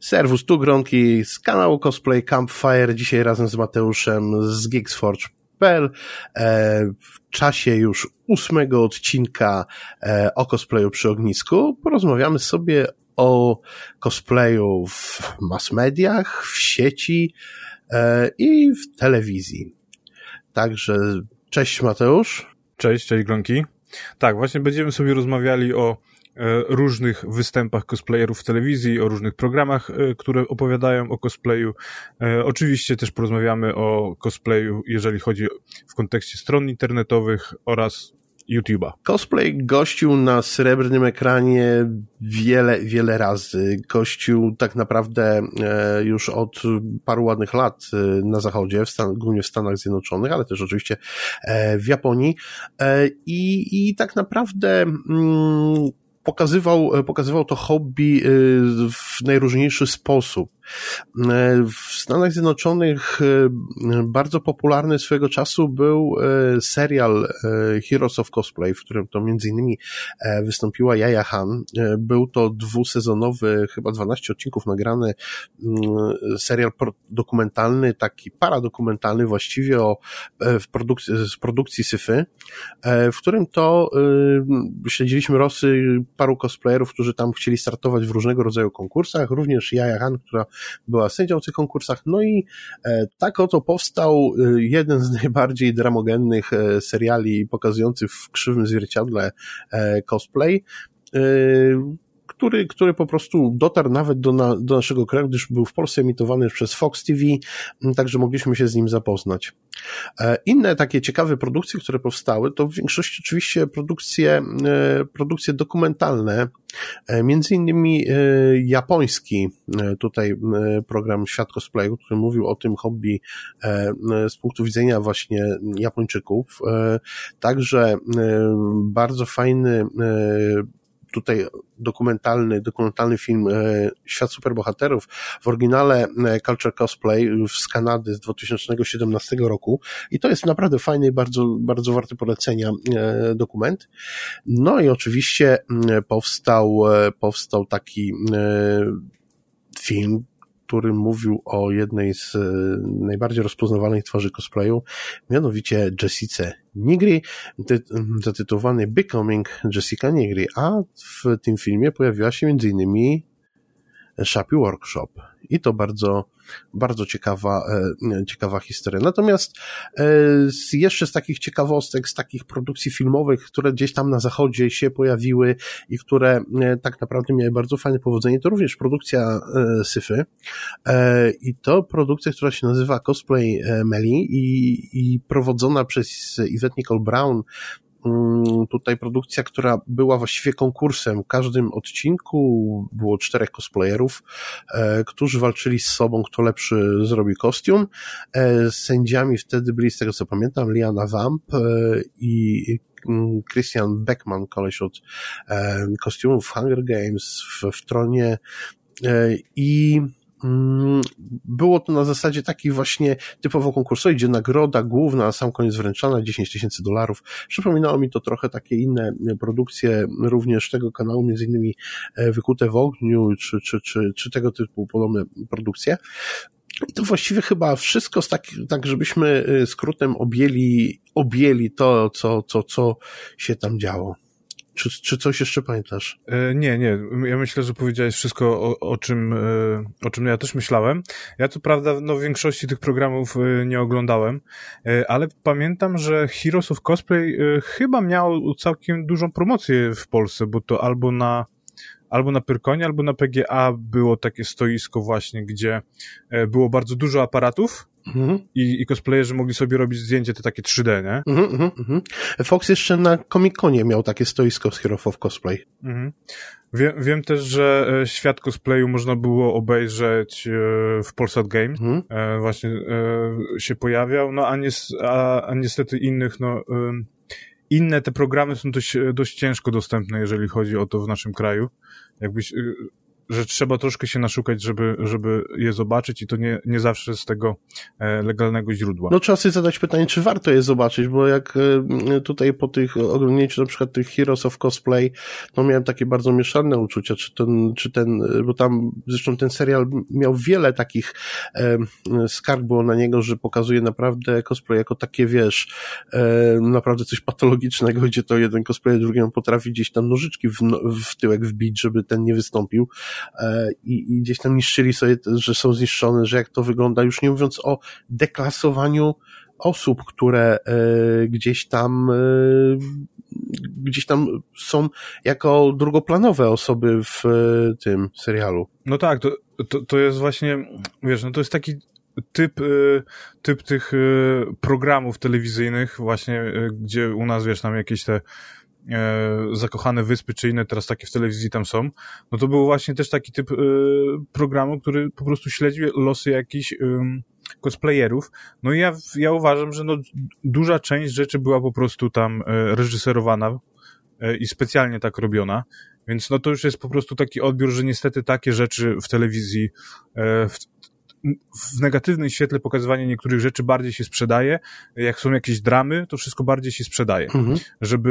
Serwus tu Gronki z kanału Cosplay Campfire. Dzisiaj razem z Mateuszem z Geeksforge.pl e, w czasie już ósmego odcinka e, o cosplayu przy ognisku porozmawiamy sobie o cosplayu w mass mediach, w sieci e, i w telewizji. Także cześć Mateusz. Cześć, cześć Gronki. Tak, właśnie będziemy sobie rozmawiali o różnych występach cosplayerów w telewizji, o różnych programach, e, które opowiadają o cosplayu. E, oczywiście też porozmawiamy o cosplayu, jeżeli chodzi w kontekście stron internetowych oraz YouTube'a. Cosplay gościł na srebrnym ekranie wiele, wiele razy. Gościł tak naprawdę już od paru ładnych lat na zachodzie, w Stan głównie w Stanach Zjednoczonych, ale też oczywiście w Japonii. I, i tak naprawdę mm, pokazywał, e, pokazywał to hobby e, w najróżniejszy sposób. E, w Stanach Zjednoczonych bardzo popularny swego czasu był serial Heroes of Cosplay, w którym to między innymi wystąpiła Jaja Han. Był to dwusezonowy, chyba 12 odcinków nagrany serial dokumentalny, taki paradokumentalny właściwie o, w produkcji, z produkcji syfy, w którym to śledziliśmy losy paru cosplayerów, którzy tam chcieli startować w różnego rodzaju konkursach, również Jaja Han, która była sędzią w tych konkursach, no i e, tak oto powstał e, jeden z najbardziej dramogennych e, seriali pokazujących w krzywym zwierciadle cosplay, który, który po prostu dotarł nawet do, na, do naszego kraju, gdyż był w Polsce emitowany przez Fox TV, także mogliśmy się z nim zapoznać. E, inne takie ciekawe produkcje, które powstały, to w większości oczywiście produkcje, e, produkcje dokumentalne, e, między innymi japoński, tutaj program Świat Cosplayu, który mówił o tym hobby z punktu widzenia właśnie Japończyków. Także bardzo fajny tutaj dokumentalny, dokumentalny film e, Świat Superbohaterów w oryginale e, Culture Cosplay z Kanady z 2017 roku i to jest naprawdę fajny i bardzo, bardzo warty polecenia e, dokument. No i oczywiście powstał, powstał taki film, który mówił o jednej z e, najbardziej rozpoznawalnych twarzy cosplayu, mianowicie Jessice Nigri, zatytułowany Becoming Jessica Nigri, a w tym filmie pojawiła się innymi Shapi Workshop. I to bardzo, bardzo ciekawa, e, ciekawa historia. Natomiast e, jeszcze z takich ciekawostek, z takich produkcji filmowych, które gdzieś tam na zachodzie się pojawiły i które e, tak naprawdę miały bardzo fajne powodzenie, to również produkcja Syfy. I to produkcja, która się nazywa Cosplay Melly i, i prowadzona przez Yvette Nicole Brown, tutaj produkcja, która była właściwie konkursem. W każdym odcinku było czterech cosplayerów, e, którzy walczyli z sobą, kto lepszy zrobi kostium. E, sędziami wtedy byli, z tego co pamiętam, Liana Vamp e, i mm, Christian Beckman, koleś od kostiumów Hunger Games w, w tronie i Mm, było to na zasadzie takiej właśnie typowo konkursowej, gdzie nagroda główna, a sam koniec wręczana 10 tysięcy dolarów. Przypominało mi to trochę takie inne produkcje również tego kanału, między innymi e, Wykute w ogniu, czy, czy, czy, czy tego typu podobne produkcje. I to właściwie chyba wszystko tak, tak żebyśmy e, skrótem objęli, objęli to, co, co, co się tam działo. Czy, czy coś jeszcze pamiętasz? E, nie, nie. Ja myślę, że powiedziałeś wszystko, o, o, czym, e, o czym ja też myślałem. Ja co prawda no, większości tych programów e, nie oglądałem, ale pamiętam, że Heroes of Cosplay chyba miał całkiem dużą promocję w Polsce, bo to albo na albo na Pyrkonie, albo na PGA było takie stoisko właśnie, gdzie było bardzo dużo aparatów Mhm. I, I cosplayerzy mogli sobie robić zdjęcie te takie 3D, nie? Mhm, mhm, mhm. Fox jeszcze na Comic-Conie miał takie stoisko z Hero of Cosplay. Mhm. Wiem, wiem też, że e, świat cosplayu można było obejrzeć e, w Polsat Games. Mhm. E, właśnie się pojawiał, no a, nies a, a niestety innych, no inne te programy są dość, dość ciężko dostępne, jeżeli chodzi o to w naszym kraju. Jakbyś że trzeba troszkę się naszukać, żeby, żeby je zobaczyć i to nie, nie zawsze z tego e, legalnego źródła. No trzeba sobie zadać pytanie, czy warto je zobaczyć, bo jak e, tutaj po tych oglądnięciu na przykład tych Heroes of Cosplay, no miałem takie bardzo mieszane uczucia, czy ten, czy ten, bo tam zresztą ten serial miał wiele takich e, skarg było na niego, że pokazuje naprawdę cosplay jako takie, wiesz, e, naprawdę coś patologicznego, gdzie to jeden cosplayer drugiemu potrafi gdzieś tam nożyczki w, w tyłek wbić, żeby ten nie wystąpił i, i gdzieś tam niszczyli sobie, że są zniszczone, że jak to wygląda, już nie mówiąc o deklasowaniu osób, które e, gdzieś tam e, gdzieś tam są jako drugoplanowe osoby w e, tym serialu. No tak, to, to, to jest właśnie, wiesz, no to jest taki typ, typ tych programów telewizyjnych właśnie, gdzie u nas, wiesz, tam jakieś te zakochane wyspy czy inne teraz takie w telewizji tam są, no to był właśnie też taki typ programu, który po prostu śledzi losy jakichś cosplayerów. No i ja, ja uważam, że no, duża część rzeczy była po prostu tam e, reżyserowana e, i specjalnie tak robiona. Więc no to już jest po prostu taki odbiór, że niestety takie rzeczy w telewizji, e, w, w negatywnym świetle pokazywanie niektórych rzeczy bardziej się sprzedaje. Jak są jakieś dramy, to wszystko bardziej się sprzedaje. Mhm. Żeby,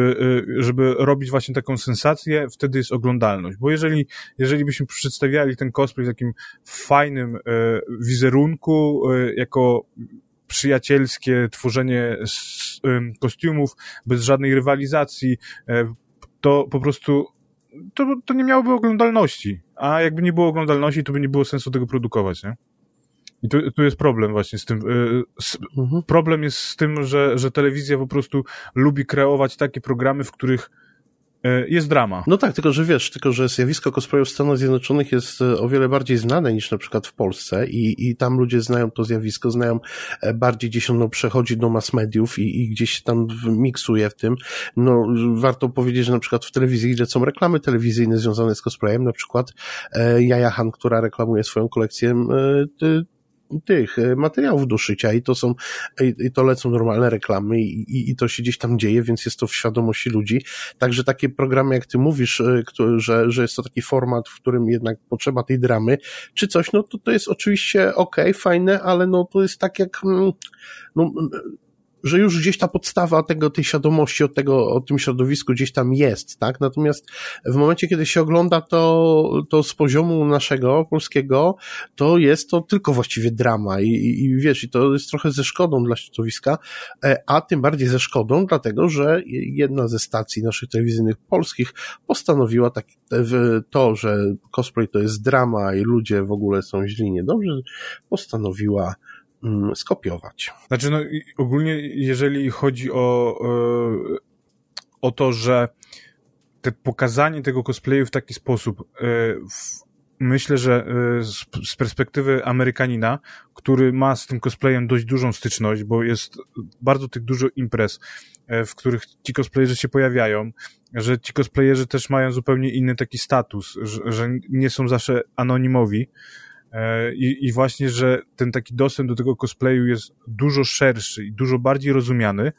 y, żeby robić właśnie taką sensację, wtedy jest oglądalność. Bo jeżeli, jeżeli byśmy przedstawiali ten cosplay w takim fajnym y, wizerunku, y, jako przyjacielskie tworzenie kostiumów, bez żadnej rywalizacji, to po prostu to, to nie miałoby oglądalności. A jakby nie było oglądalności, to by nie było sensu tego produkować, nie? I tu, tu jest problem właśnie z tym. Y, z, mhm. Problem jest z tym, że, że telewizja po prostu lubi kreować takie programy, w których y, jest drama. No tak, tylko że wiesz, tylko że zjawisko cosplayu w Stanach Zjednoczonych jest y, o wiele bardziej znane niż na przykład w Polsce i, i tam ludzie znają to zjawisko, znają e, bardziej gdzieś ono przechodzi do mass mediów i, i gdzieś tam miksuje w tym. No warto powiedzieć, że na przykład w telewizji lecą reklamy telewizyjne związane z cosplayem, na przykład e, Jaja Han, która reklamuje swoją kolekcję e, tych e, materiałów do szycia i to są, i to lecą normalne reklamy i, i, i to się gdzieś tam dzieje, więc jest to w świadomości ludzi. Także takie programy, jak ty mówisz, e, że, że jest to taki format, w którym jednak potrzeba tej dramy, czy coś, no to to jest oczywiście okej, okay, fajne, ale no to jest tak jak, mm, no, że już gdzieś ta podstawa tego, tej świadomości od tego, o tym środowisku gdzieś tam jest, tak? Natomiast w momencie, kiedy się ogląda to, to z poziomu naszego, polskiego, to jest to tylko właściwie drama i, i, i wiesz, i to jest trochę ze szkodą dla środowiska, e, a tym bardziej ze szkodą, dlatego, że jedna ze stacji naszych telewizyjnych polskich postanowiła tak, to, że cosplay to jest drama i ludzie w ogóle są źli niedobrze, postanowiła skopiować. Znaczy, no ogólnie, jeżeli chodzi o, e, o to, że te pokazanie tego cosplayu w taki sposób, e, myślę, że e, z perspektywy Amerykanina, który ma z tym cosplayem dość dużą styczność, bo jest bardzo tych dużo imprez, w których ci cosplayerzy się pojawiają, że ci cosplayerzy też mają zupełnie inny taki status, że, że nie są zawsze anonimowi, I, I właśnie, że ten taki dostęp do tego cosplayu jest dużo szerszy i dużo bardziej rozumiany,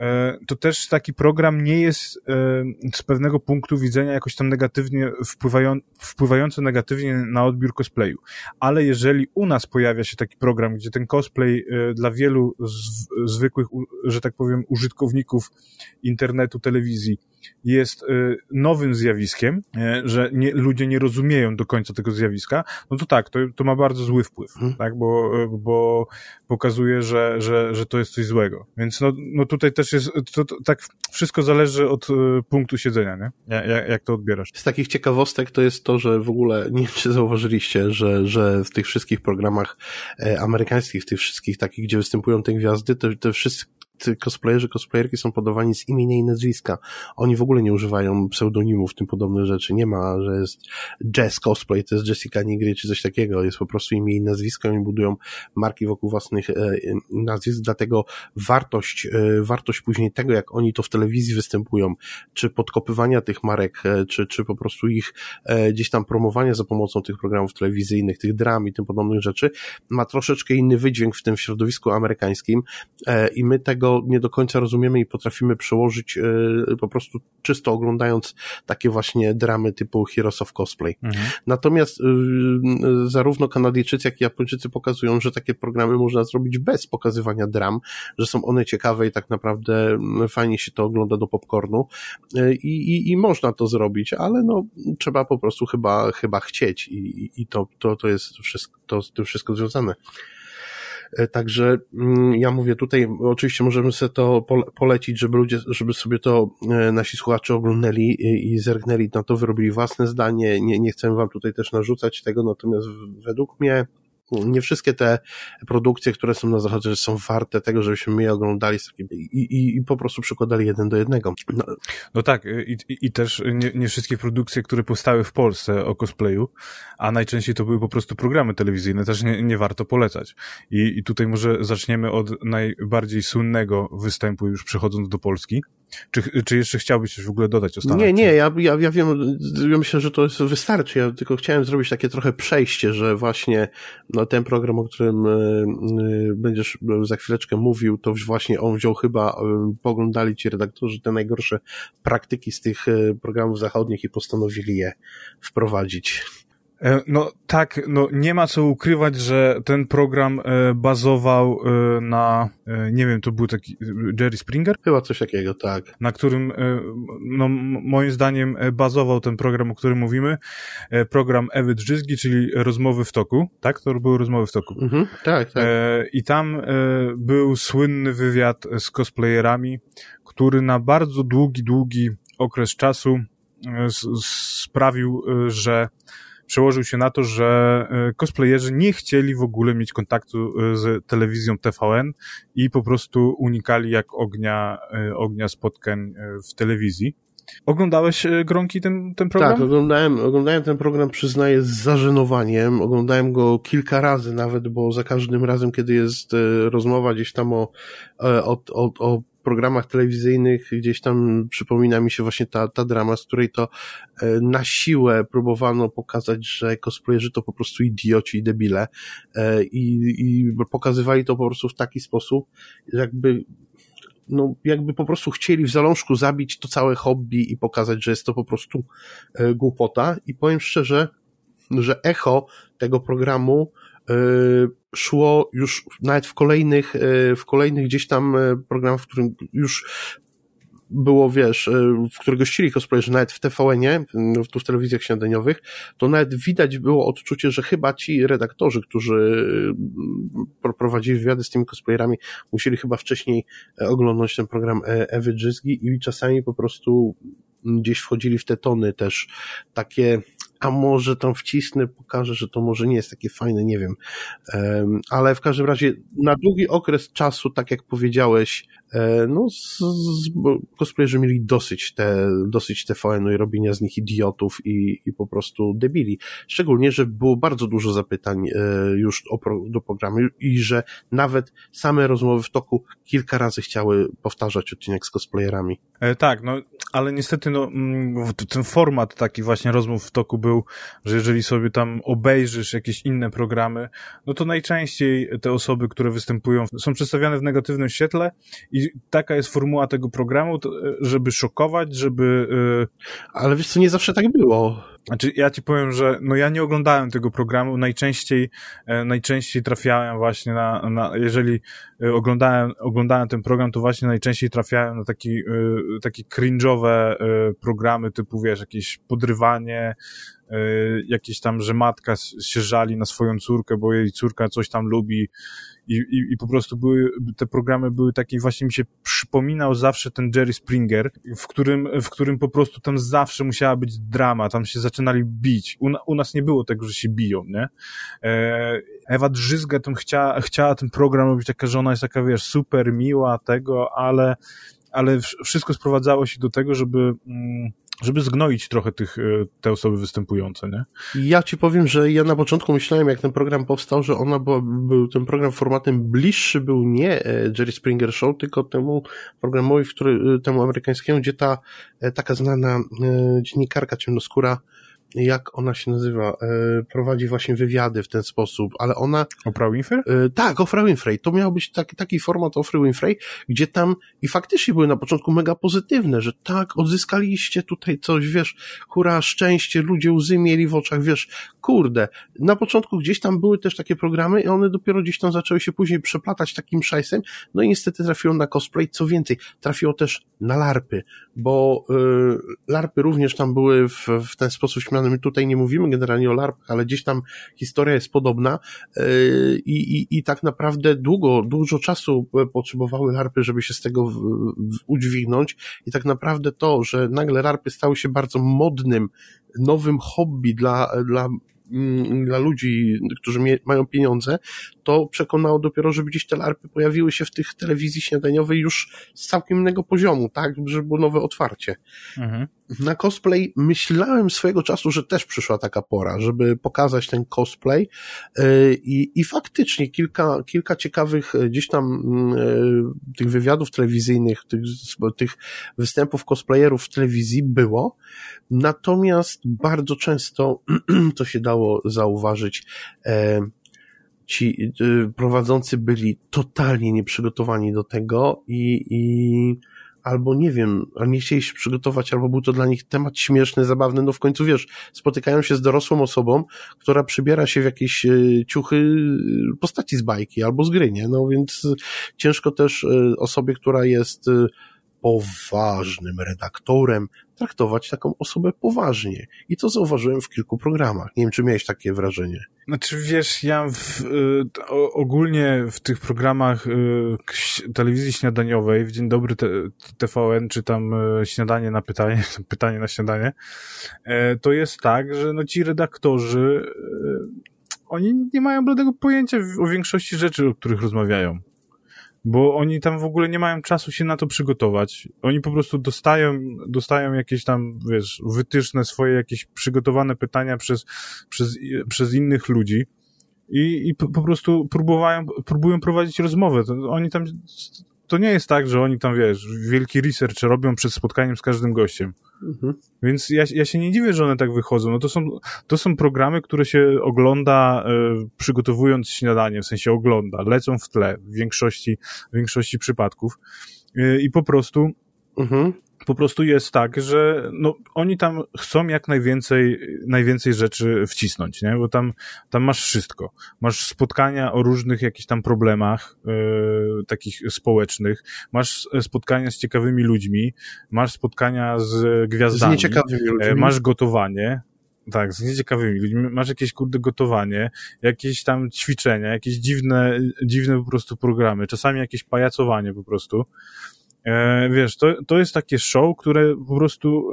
e, to też taki program nie jest e, z pewnego punktu widzenia jakoś tam negatywnie wpływają, wpływający negatywnie na odbiór cosplayu. Ale jeżeli u nas pojawia się taki program, gdzie ten cosplay dla wielu z, zwykłych, że tak powiem, użytkowników internetu, telewizji jest y, nowym zjawiskiem, e, że nie, ludzie nie rozumieją do końca tego zjawiska, no to tak, to, to ma bardzo zły wpływ, hmm. tak, bo, bo pokazuje, że, że, że to jest coś złego. Więc no, no tutaj też jest, to, to tak wszystko zależy od y, punktu siedzenia, nie? Jak, jak to odbierasz? Z takich ciekawostek to jest to, że w ogóle, nie wiem czy zauważyliście, że, że w tych wszystkich programach e, amerykańskich, w tych wszystkich takich, gdzie występują te gwiazdy, to, te wszyscy cosplayerzy, cosplayerki są podawani z imienia i nazwiska. Oni w ogóle nie używają pseudonimów, tym podobne rzeczy. Nie ma, że jest Jazz Cosplay, to jest Jessica Nigry, czy coś takiego. Jest po prostu imię i nazwisko. Oni budują marki wokół własnych e, nazwisk, dlatego wartość, e, wartość później tego, jak oni to w telewizji występują, czy podkopywania tych marek, e, czy, czy po prostu ich e, gdzieś tam promowania za pomocą tych programów telewizyjnych, tych dram i tym podobnych rzeczy, ma troszeczkę inny wydźwięk w tym środowisku amerykańskim e, i my tego do, nie do końca rozumiemy i potrafimy przełożyć e, po prostu czysto oglądając takie właśnie dramy typu Heroes of Cosplay. Mhm. Natomiast zarówno Kanadyjczycy, jak i Japończycy pokazują, że takie programy można zrobić bez pokazywania dram, że są one ciekawe i tak naprawdę fajnie się to ogląda do popcornu i, i, i można to zrobić, ale no trzeba po prostu chyba, chyba chcieć i, i to, to, to jest wszystko, to z tym wszystko związane. E, także mm, ja mówię tutaj, oczywiście możemy sobie to polecić, żeby ludzie, żeby sobie to e, nasi słuchacze oglądali i zerknęli na to, wyrobili własne zdanie. Nie, nie chcę wam tutaj też narzucać tego, natomiast według mnie nie wszystkie te produkcje, które są na zachodzie, są warte tego, żebyśmy je oglądali i, i, i po prostu przykładali jeden do jednego. No, no tak, i, i też nie, nie, wszystkie produkcje, które powstały w Polsce o cosplayu, a najczęściej to były po prostu programy telewizyjne, też nie, nie warto polecać. I, I tutaj może zaczniemy od najbardziej słynnego występu, już przechodząc do Polski. Czy, czy jeszcze chciałbyś coś w ogóle dodać o Stanach? Nie, nie, ja, ja, ja wiem, ja myślę, że to jest, wystarczy. Ja tylko chciałem zrobić takie trochę przejście, że właśnie no, ten program, o którym y, y, będziesz za chwileczkę mówił, to właśnie on wziął chyba, y, poglądali ci redaktorzy te najgorsze praktyki z tych programów zachodnich i postanowili je wprowadzić. E, no tak, no nie ma co ukrywać, że ten program e, bazował e, na, nie wiem, to był taki Jerry Springer? Chyba coś takiego, tak. Na którym, no moim zdaniem bazował ten program, o którym mówimy, program Ewy Drzyzgi, czyli Rozmowy w toku, tak? To były Rozmowy w toku. Mhm, tak, tak. I tam był słynny wywiad z cosplayerami, który na bardzo długi, długi okres czasu sprawił, że przełożył się na to, że e, cosplayerzy nie chcieli w ogóle mieć kontaktu e, z telewizją TVN i po prostu unikali jak ognia, e, ognia spotkań w telewizji. Oglądałeś Gronki ten, ten program? Tak, oglądałem, oglądałem ten program, przyznaję, z zażenowaniem. Oglądałem go kilka razy nawet, bo za każdym razem, kiedy jest rozmowa gdzieś tam o, o, o, o programach telewizyjnych gdzieś tam przypomina mi się właśnie ta, ta drama, z której to e, na siłę próbowano pokazać, że cosplayerzy to po prostu idioci i debile e, i, i pokazywali to po prostu w taki sposób, jakby no, jakby po prostu chcieli w zalążku zabić to całe hobby i pokazać, że jest to po prostu e, głupota. I powiem szczerze, że echo tego programu szło już nawet w kolejnych, e, w kolejnych gdzieś tam e, programach, w którym już było, wiesz, e, w których gościli cosplayerzy, nawet w TVN-ie, tu w telewizjach śniadaniowych, to nawet widać było odczucie, że chyba ci redaktorzy, którzy prowadzili wywiady z tymi cosplayerami, musieli chyba wcześniej oglądać ten program Ewy Dżyzgi i czasami po prostu gdzieś wchodzili w te tony też takie a może tam wcisnę, pokażę, że to może nie jest takie fajne, nie wiem. Ale w każdym razie na długi okres czasu, tak jak powiedziałeś, no, z, z, cosplayerzy mieli dosyć te, dosyć TVN-u i robienia z nich idiotów i, i po prostu debili. Szczególnie, że było bardzo dużo zapytań e, już o, do programu i że nawet same rozmowy w toku kilka razy chciały powtarzać odcinek z cosplayerami. E, tak, no, ale niestety, no, mm, ten format taki właśnie rozmów w toku był, że jeżeli sobie tam obejrzysz jakieś inne programy, no to najczęściej te osoby, które występują, są przedstawiane w negatywnym świetle i taka jest formuła tego programu, to, żeby szokować, żeby... Yy... Ale wiesz co, nie zawsze tak było. Znaczy, ja ci powiem, że no ja nie oglądałem tego programu, najczęściej, e, najczęściej trafiałem właśnie na, na jeżeli e, oglądałem, oglądałem ten program, to właśnie najczęściej trafiałem na taki, e, takie cringe'owe e, programy typu, wiesz, jakieś podrywanie, e, jakieś tam, że matka się żali na swoją córkę, bo jej córka coś tam lubi, i, i, i po prostu były, te programy były takie, właśnie mi się przypominał zawsze ten Jerry Springer, w którym, w którym po prostu tam zawsze musiała być drama, tam się zaczynali bić. U, u nas nie było tego, że się biją, nie? E, Ewa Drzyzga tam chciała, chciała ten program robić taka, że ona jest taka, wiesz, super miła tego, ale, ale wszystko sprowadzało się do tego, żeby, mm, żeby zgnoić trochę tych, e, te osoby występujące, nie? Ja ci powiem, że ja na początku myślałem, jak ten program powstał, że ona była, był ten program formatem bliższy był nie e, Jerry Springer Show, tylko temu programowi, który, e, temu amerykańskiemu, gdzie ta taka znana dziennikarka ciemnoskóra jak ona się nazywa, e, prowadzi właśnie wywiady w ten sposób, ale ona... Oprah Winfrey? E, tak, Oprah Winfrey. To miał być taki, taki format Oprah Winfrey, gdzie tam i faktycznie były na początku mega pozytywne, że tak, odzyskaliście tutaj coś, wiesz, hura, szczęście, ludzie łzy mieli w oczach, wiesz, kurde. Na początku gdzieś tam były też takie programy i one dopiero gdzieś tam zaczęły się później przeplatać takim szajsem, no i niestety trafiło na cosplay, co więcej, trafiło też na larpy, bo y, larpy również tam były w, w ten sposób śmiane. My tutaj nie mówimy generalnie o larpach, ale gdzieś tam historia jest podobna y, i, i tak naprawdę długo, dużo czasu potrzebowały larpy, żeby się z tego w, w, udźwignąć i tak naprawdę to, że nagle larpy stały się bardzo modnym, nowym hobby dla, dla dla ludzi, którzy mają pieniądze, to przekonało dopiero, żeby gdzieś te larpy pojawiły się w tych telewizji śniadaniowej już z całkiem innego poziomu, tak, żeby było nowe otwarcie. Mhm. Na cosplay myślałem swojego czasu, że też przyszła taka pora, żeby pokazać ten cosplay y, i, i faktycznie kilka, kilka ciekawych y, gdzieś tam mm, y, tych wywiadów telewizyjnych, tych, tych występów cosplayerów w telewizji było, natomiast bardzo często, to się dało zauważyć, e, ci prowadzący byli totalnie nieprzygotowani do tego i, i albo nie wiem, nie chcieli się przygotować, albo był to dla nich temat śmieszny, zabawny, no w końcu wiesz, spotykają się z dorosłą osobą, która przybiera się w jakieś e, ciuchy e, postaci z bajki albo z gry, nie? No więc ciężko też e, osobie, która jest poważnym redaktorem, traktować taką osobę poważnie. I to zauważyłem w kilku programach. Nie wiem, czy miałeś takie wrażenie. Znaczy, wiesz, ja w, y, ogólnie w tych programach y, telewizji śniadaniowej, w Dzień Dobry te, TVN, czy tam y, śniadanie na pytanie, pytanie na śniadanie, y, to jest tak, że no ci redaktorzy, y, oni nie mają bladego pojęcia o większości rzeczy, o których rozmawiają bo oni tam w ogóle nie mają czasu się na to przygotować. Oni po prostu dostają, dostają jakieś tam, wiesz, wytyczne swoje, jakieś przygotowane pytania przez, przez, przez innych ludzi i, i po, prostu próbują, próbują prowadzić rozmowę. Oni tam, to nie jest tak, że oni tam, wiesz, wielki research robią przed spotkaniem z każdym gościem. Mhm. Więc ja, ja się nie dziwię, że one tak wychodzą. No to są, to są programy, które się ogląda y, przygotowując śniadanie, w sensie ogląda, lecą w tle w większości, w większości przypadków y, i po prostu mhm po prostu jest tak, że no, oni tam chcą jak najwięcej, najwięcej rzeczy wcisnąć, nie? Bo tam, tam masz wszystko. Masz spotkania o różnych jakichś tam problemach, yy, takich społecznych, masz spotkania z ciekawymi ludźmi, masz spotkania z gwiazdami, z nieciekawymi ludźmi. E, masz gotowanie, tak, z nieciekawymi ludźmi. Masz jakieś kurde gotowanie, jakieś tam ćwiczenia, jakieś dziwne, dziwne po prostu programy, czasami jakieś pajacowanie po prostu. E, wiesz, to, to jest takie show, które po prostu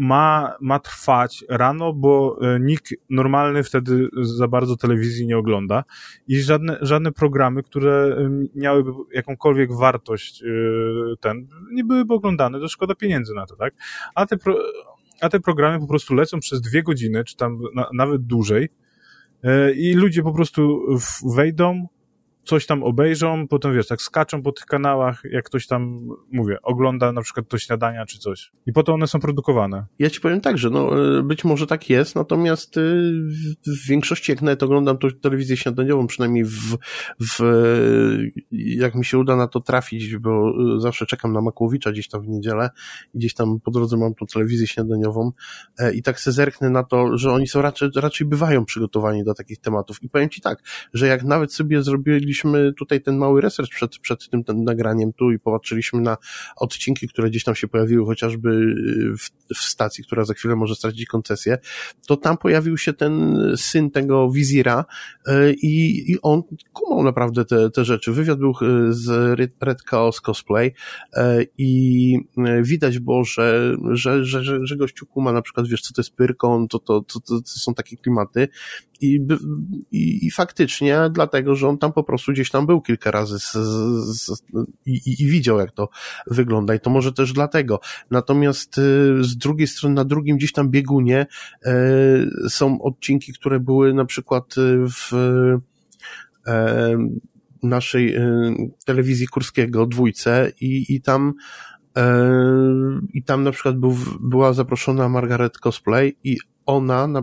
ma, ma trwać rano, bo e, nikt normalny wtedy za bardzo telewizji nie ogląda i żadne, żadne programy, które miałyby jakąkolwiek wartość e, ten, nie byłyby oglądane, to szkoda pieniędzy na to, tak? A te, pro, a te programy po prostu lecą przez dwie godziny, czy tam na, nawet dłużej i ludzie po prostu wejdą, coś tam obejrzą, potem wiesz, tak skaczą po tych kanałach, jak ktoś tam, mówię, ogląda na przykład to śniadania czy coś. I potem one są produkowane. Ja ci powiem tak, że no, e, być może tak jest, natomiast e, w większości, jak nawet oglądam tą telewizję śniadaniową, przynajmniej w, w, jak mi się uda na to trafić, bo e, zawsze czekam na Makłowicza gdzieś tam w niedzielę, gdzieś tam po drodze mam tą telewizję śniadaniową i tak se zerknę na to, że oni są raczej, raczej bywają przygotowani do takich tematów. I powiem ci tak, że jak nawet sobie zrobili robiliśmy tutaj ten mały research przed, przed tym, tym nagraniem tu i popatrzyliśmy na odcinki, które gdzieś tam się pojawiły, chociażby y, w, w stacji, która za chwilę może stracić koncesję, to tam pojawił się ten syn tego wizira y, i, i on kumał naprawdę te, te rzeczy. Wywiad był y, z Red Chaos Cosplay i widać było, że, że, że, że, że gościu kuma na przykład, wiesz, co to jest pyrkon, to, to, to, to, to są takie klimaty i, i, i faktycznie dlatego, że on tam po prostu gdzieś tam był kilka razy z, z, i, i widział, jak to wygląda i to może też dlatego. Natomiast y, z drugiej strony, na drugim gdzieś tam biegunie e, są odcinki, które były na przykład y, w e, naszej telewizji Kurskiego, dwójce i, i tam I tam na przykład był, była zaproszona Margaret Cosplay i ona na na,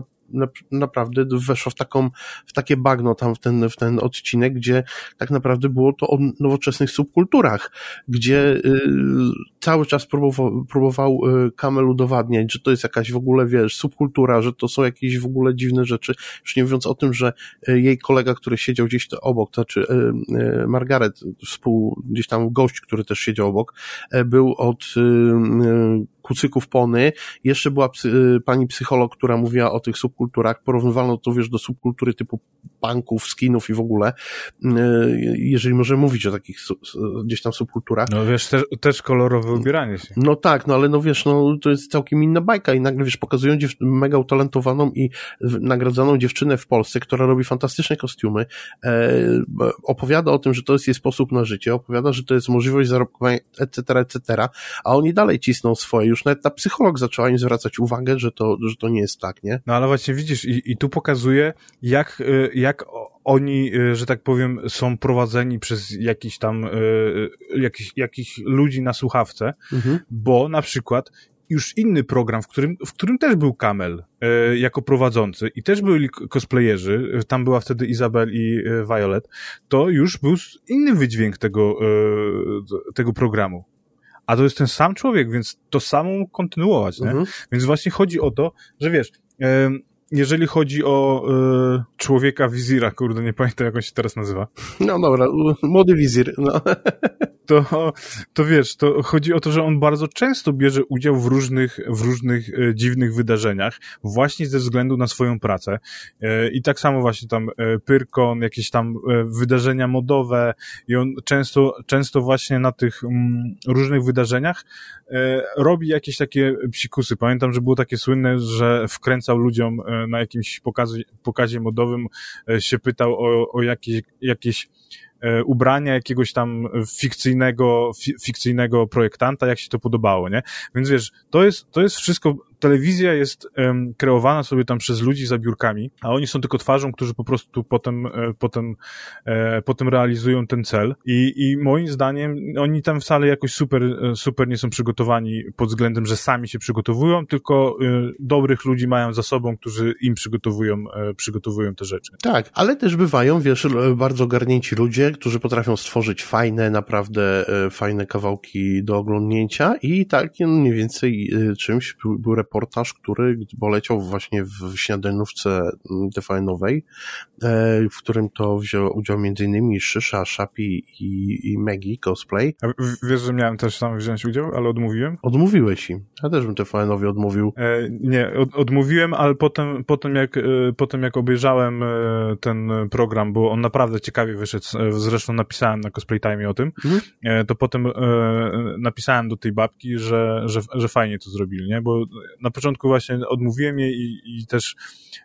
naprawdę weszło w taką, w takie bagno tam w ten, w ten odcinek, gdzie tak naprawdę było to o nowoczesnych subkulturach, gdzie y, cały czas próbował, próbował y, Kamel udowadniać, że to jest jakaś w ogóle, wiesz, subkultura, że to są jakieś w ogóle dziwne rzeczy, już nie mówiąc o tym, że y, jej kolega, który siedział gdzieś obok, to znaczy Margaret, współ, gdzieś tam gość, który też siedział obok, był od kucyków pony. Jeszcze była psy, pani psycholog, która mówiła o tych subkulturach. Porównywalno to, wiesz, do subkultury typu punków, skinów i w ogóle. Jeżeli możemy mówić o takich gdzieś tam subkulturach. No wiesz, też, też kolorowe ubieranie się. No tak, no ale no wiesz, no to jest całkiem inna bajka i nagle, wiesz, pokazują mega utalentowaną i nagradzaną dziewczynę w Polsce, która robi fantastyczne kostiumy, e, opowiada o tym, że to jest jej sposób na życie, opowiada, że to jest możliwość zarobkowania, etc., etc., a oni dalej cisną swoje, już nawet ta psycholog zaczęła im zwracać uwagę, że to, że to nie jest tak, nie? No ale właśnie widzisz, i, i tu pokazuje, jak, y, jak oni, y, że tak powiem, są prowadzeni przez jakiś tam, y, jakiś, jakichś ludzi na słuchawce, mhm. bo na przykład już inny program, w którym, w którym też był Kamel e, jako prowadzący i też byli cosplayerzy, tam była wtedy Izabel i e, Violet, to już był inny wydźwięk tego, e, tego programu. A to jest ten sam człowiek, więc to samo kontynuować, nie? Mhm. Więc właśnie chodzi o to, że wiesz, jeżeli chodzi o y, człowieka wizira, kurde, nie pamiętam jak on się teraz nazywa. No dobra, młody wizir. No. To, to wiesz, to chodzi o to, że on bardzo często bierze udział w różnych, w różnych y, dziwnych wydarzeniach, właśnie ze względu na swoją pracę. Y, I tak samo właśnie tam Pyrkon, jakieś tam wydarzenia modowe i on często, często właśnie na tych mm, różnych wydarzeniach robi jakieś takie psikusy. Pamiętam, że było takie słynne, że wkręcał ludziom na jakimś pokazie, pokazie modowym e, się pytał o, o jakieś, jakieś e, ubrania jakiegoś tam fikcyjnego, fikcyjnego projektanta, jak się to podobało, nie? Więc wiesz, to jest, to jest wszystko telewizja jest um, kreowana sobie tam przez ludzi za biurkami, a oni są tylko twarzą, którzy po prostu potem, e, potem, e, potem realizują ten cel I, i moim zdaniem oni tam wcale jakoś super, e, super nie są przygotowani pod względem, że sami się przygotowują, tylko e, dobrych ludzi mają za sobą, którzy im przygotowują, e, przygotowują te rzeczy. Tak, ale też bywają, wiesz, bardzo ogarnięci ludzie, którzy potrafią stworzyć fajne, naprawdę e, fajne kawałki do oglądnięcia i tak mniej więcej czymś był reportaż, który poleciał właśnie w śniadanówce TVN-owej, e, w którym to wziął udział m.in. Szysza, Szapi i, i Maggie cosplay. A wiesz, że miałem też sam wziąć udział, ale odmówiłem? Odmówiłeś im. Ja też bym TVN-owi odmówił. E, nie, od, odmówiłem, ale potem, potem, jak, e, potem jak obejrzałem e, ten program, bo on naprawdę ciekawie wyszedł, zresztą napisałem na Cosplay Time o tym, mhm. to potem napisałem do tej babki, że, że, że fajnie to zrobili, nie? Bo na początku właśnie odmówiłem jej i, i też,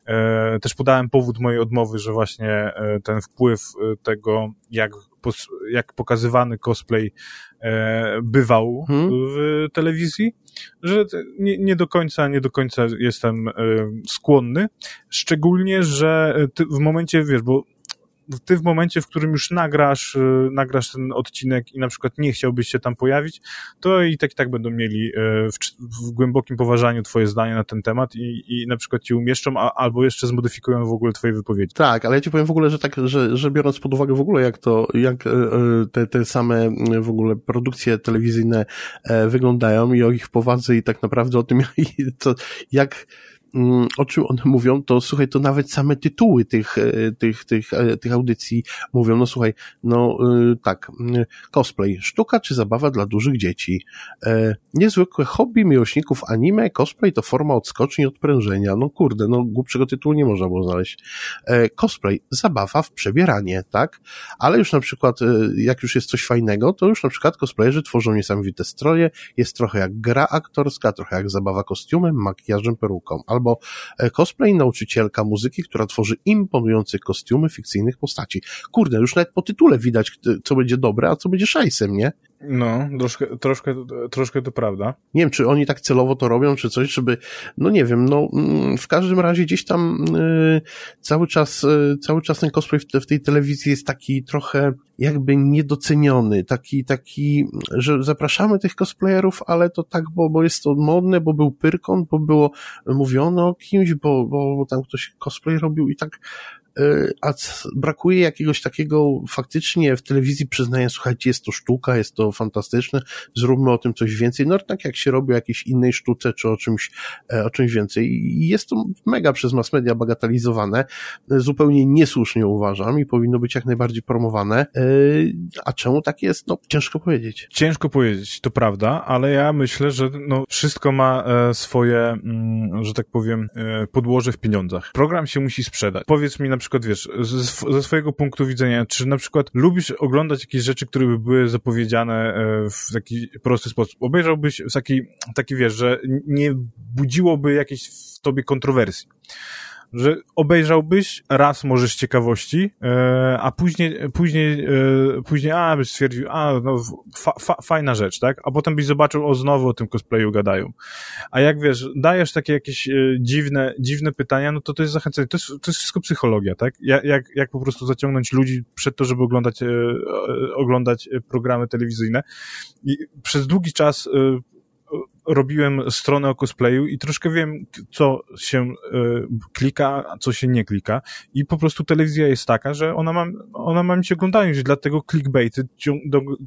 e, też podałem powód mojej odmowy, że właśnie e, ten wpływ e, tego, jak, jak pokazywany cosplay e, bywał hmm? w telewizji, że nie, nie do końca, nie do końca jestem e, skłonny, szczególnie, że w momencie, wiesz, bo ty w momencie, w którym już nagrasz, y, nagrasz ten odcinek i na przykład nie chciałbyś się tam pojawić, to i tak i tak będą mieli y, w, w głębokim poważaniu twoje zdanie na ten temat i, i na przykład ci umieszczą, a, albo jeszcze zmodyfikują w ogóle twoje wypowiedzi. Tak, ale ja ci powiem w ogóle, że tak, że, że biorąc pod uwagę w ogóle jak to, jak y, te, te same w ogóle produkcje telewizyjne e, wyglądają i o ich powadze i tak naprawdę o tym, jak Mm, o czym one mówią, to słuchaj, to nawet same tytuły tych, e, tych, tych, e, tych audycji mówią, no słuchaj, no e, tak, mm, cosplay, sztuka czy zabawa dla dużych dzieci, niezwykłe hobby miłośników anime, cosplay to forma odskoczni i odprężenia, no kurde, no głupszego tytułu nie można było znaleźć. Cosplay, zabawa w przebieranie, tak? Ale już na przykład, jak już jest coś fajnego, to już na przykład cosplayerzy tworzą niesamowite stroje, jest trochę jak gra aktorska, trochę jak zabawa kostiumem, makijażem, peruką, albo albo e, cosplay nauczycielka muzyki, która tworzy imponujące kostiumy fikcyjnych postaci. Kurde, już nawet po tytule widać, co będzie dobre, a co będzie szajsem, nie? No, troszkę, troszkę, troszkę to prawda. Nie wiem, czy oni tak celowo to robią, czy coś, żeby, no nie wiem, no mm, w każdym razie gdzieś tam y, cały czas, y, cały czas ten cosplay w, w tej telewizji jest taki trochę jakby niedoceniony, taki, taki, że zapraszamy tych cosplayerów, ale to tak, bo, bo jest to modne, bo był Pyrkon, bo było mówione o kimś, bo, bo tam ktoś cosplay robił i tak a brakuje jakiegoś takiego faktycznie w telewizji przyznaję, słuchajcie, jest to sztuka, jest to fantastyczne, zróbmy o tym coś więcej, no tak jak się robi o jakiejś innej sztuce, czy o czymś, e, o czymś więcej. I jest to mega przez mass media bagatelizowane, zupełnie niesłusznie uważam i powinno być jak najbardziej promowane. E, a czemu tak jest? No, ciężko powiedzieć. Ciężko powiedzieć, to prawda, ale ja myślę, że no, wszystko ma swoje, mm, że tak powiem, podłoże w pieniądzach. Program się musi sprzedać. Powiedz mi na przykład, wiesz, ze swojego punktu widzenia, czy na przykład lubisz oglądać jakieś rzeczy, które by były zapowiedziane e, w taki prosty sposób? Obejrzałbyś taki, taki wiesz, że nie budziłoby jakiejś w tobie kontrowersji że obejrzałbyś raz może z ciekawości, e, a później, później, e, później, a, byś stwierdził, a, no, fa, fa, fajna rzecz, tak? A potem byś zobaczył, o, znowu o tym cosplayu gadają. A jak wiesz, dajesz takie jakieś e, dziwne, dziwne pytania, no to to jest zachęcenie. To jest, to jest wszystko psychologia, tak? Jak, jak, jak po prostu zaciągnąć ludzi przed to, żeby oglądać, oglądać programy telewizyjne. I przez długi czas robiłem stronę o cosplayu i troszkę wiem, co się y, klika, a co się nie klika. I po prostu telewizja jest taka, że ona ma, ona ma mieć oglądalność, dlatego clickbaity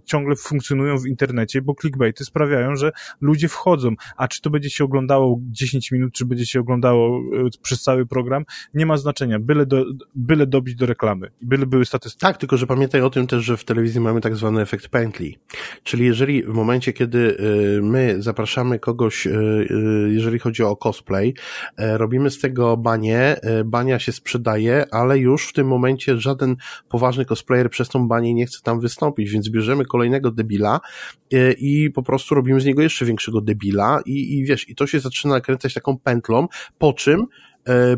ciągle funkcjonują w internecie, bo clickbaity sprawiają, że ludzie wchodzą. A czy to będzie się oglądało 10 minut, czy będzie się oglądało y, przez cały program, nie ma znaczenia. Byle, do, byle dobić do reklamy. Byle były statystyki. Tak, tylko że pamiętaj o tym też, że w telewizji mamy tak zwany efekt pętli. Czyli jeżeli w momencie, kiedy y, my zapraszamy kogoś Y, jeżeli chodzi o cosplay. E, robimy z tego banie, e, bania się sprzedaje, ale już w tym momencie żaden poważny cosplayer przez tą banię nie chce tam wystąpić, więc bierzemy kolejnego debila e, i po prostu robimy z niego jeszcze większego debila i, i wiesz, i to się zaczyna kręcać taką pętlą, po czym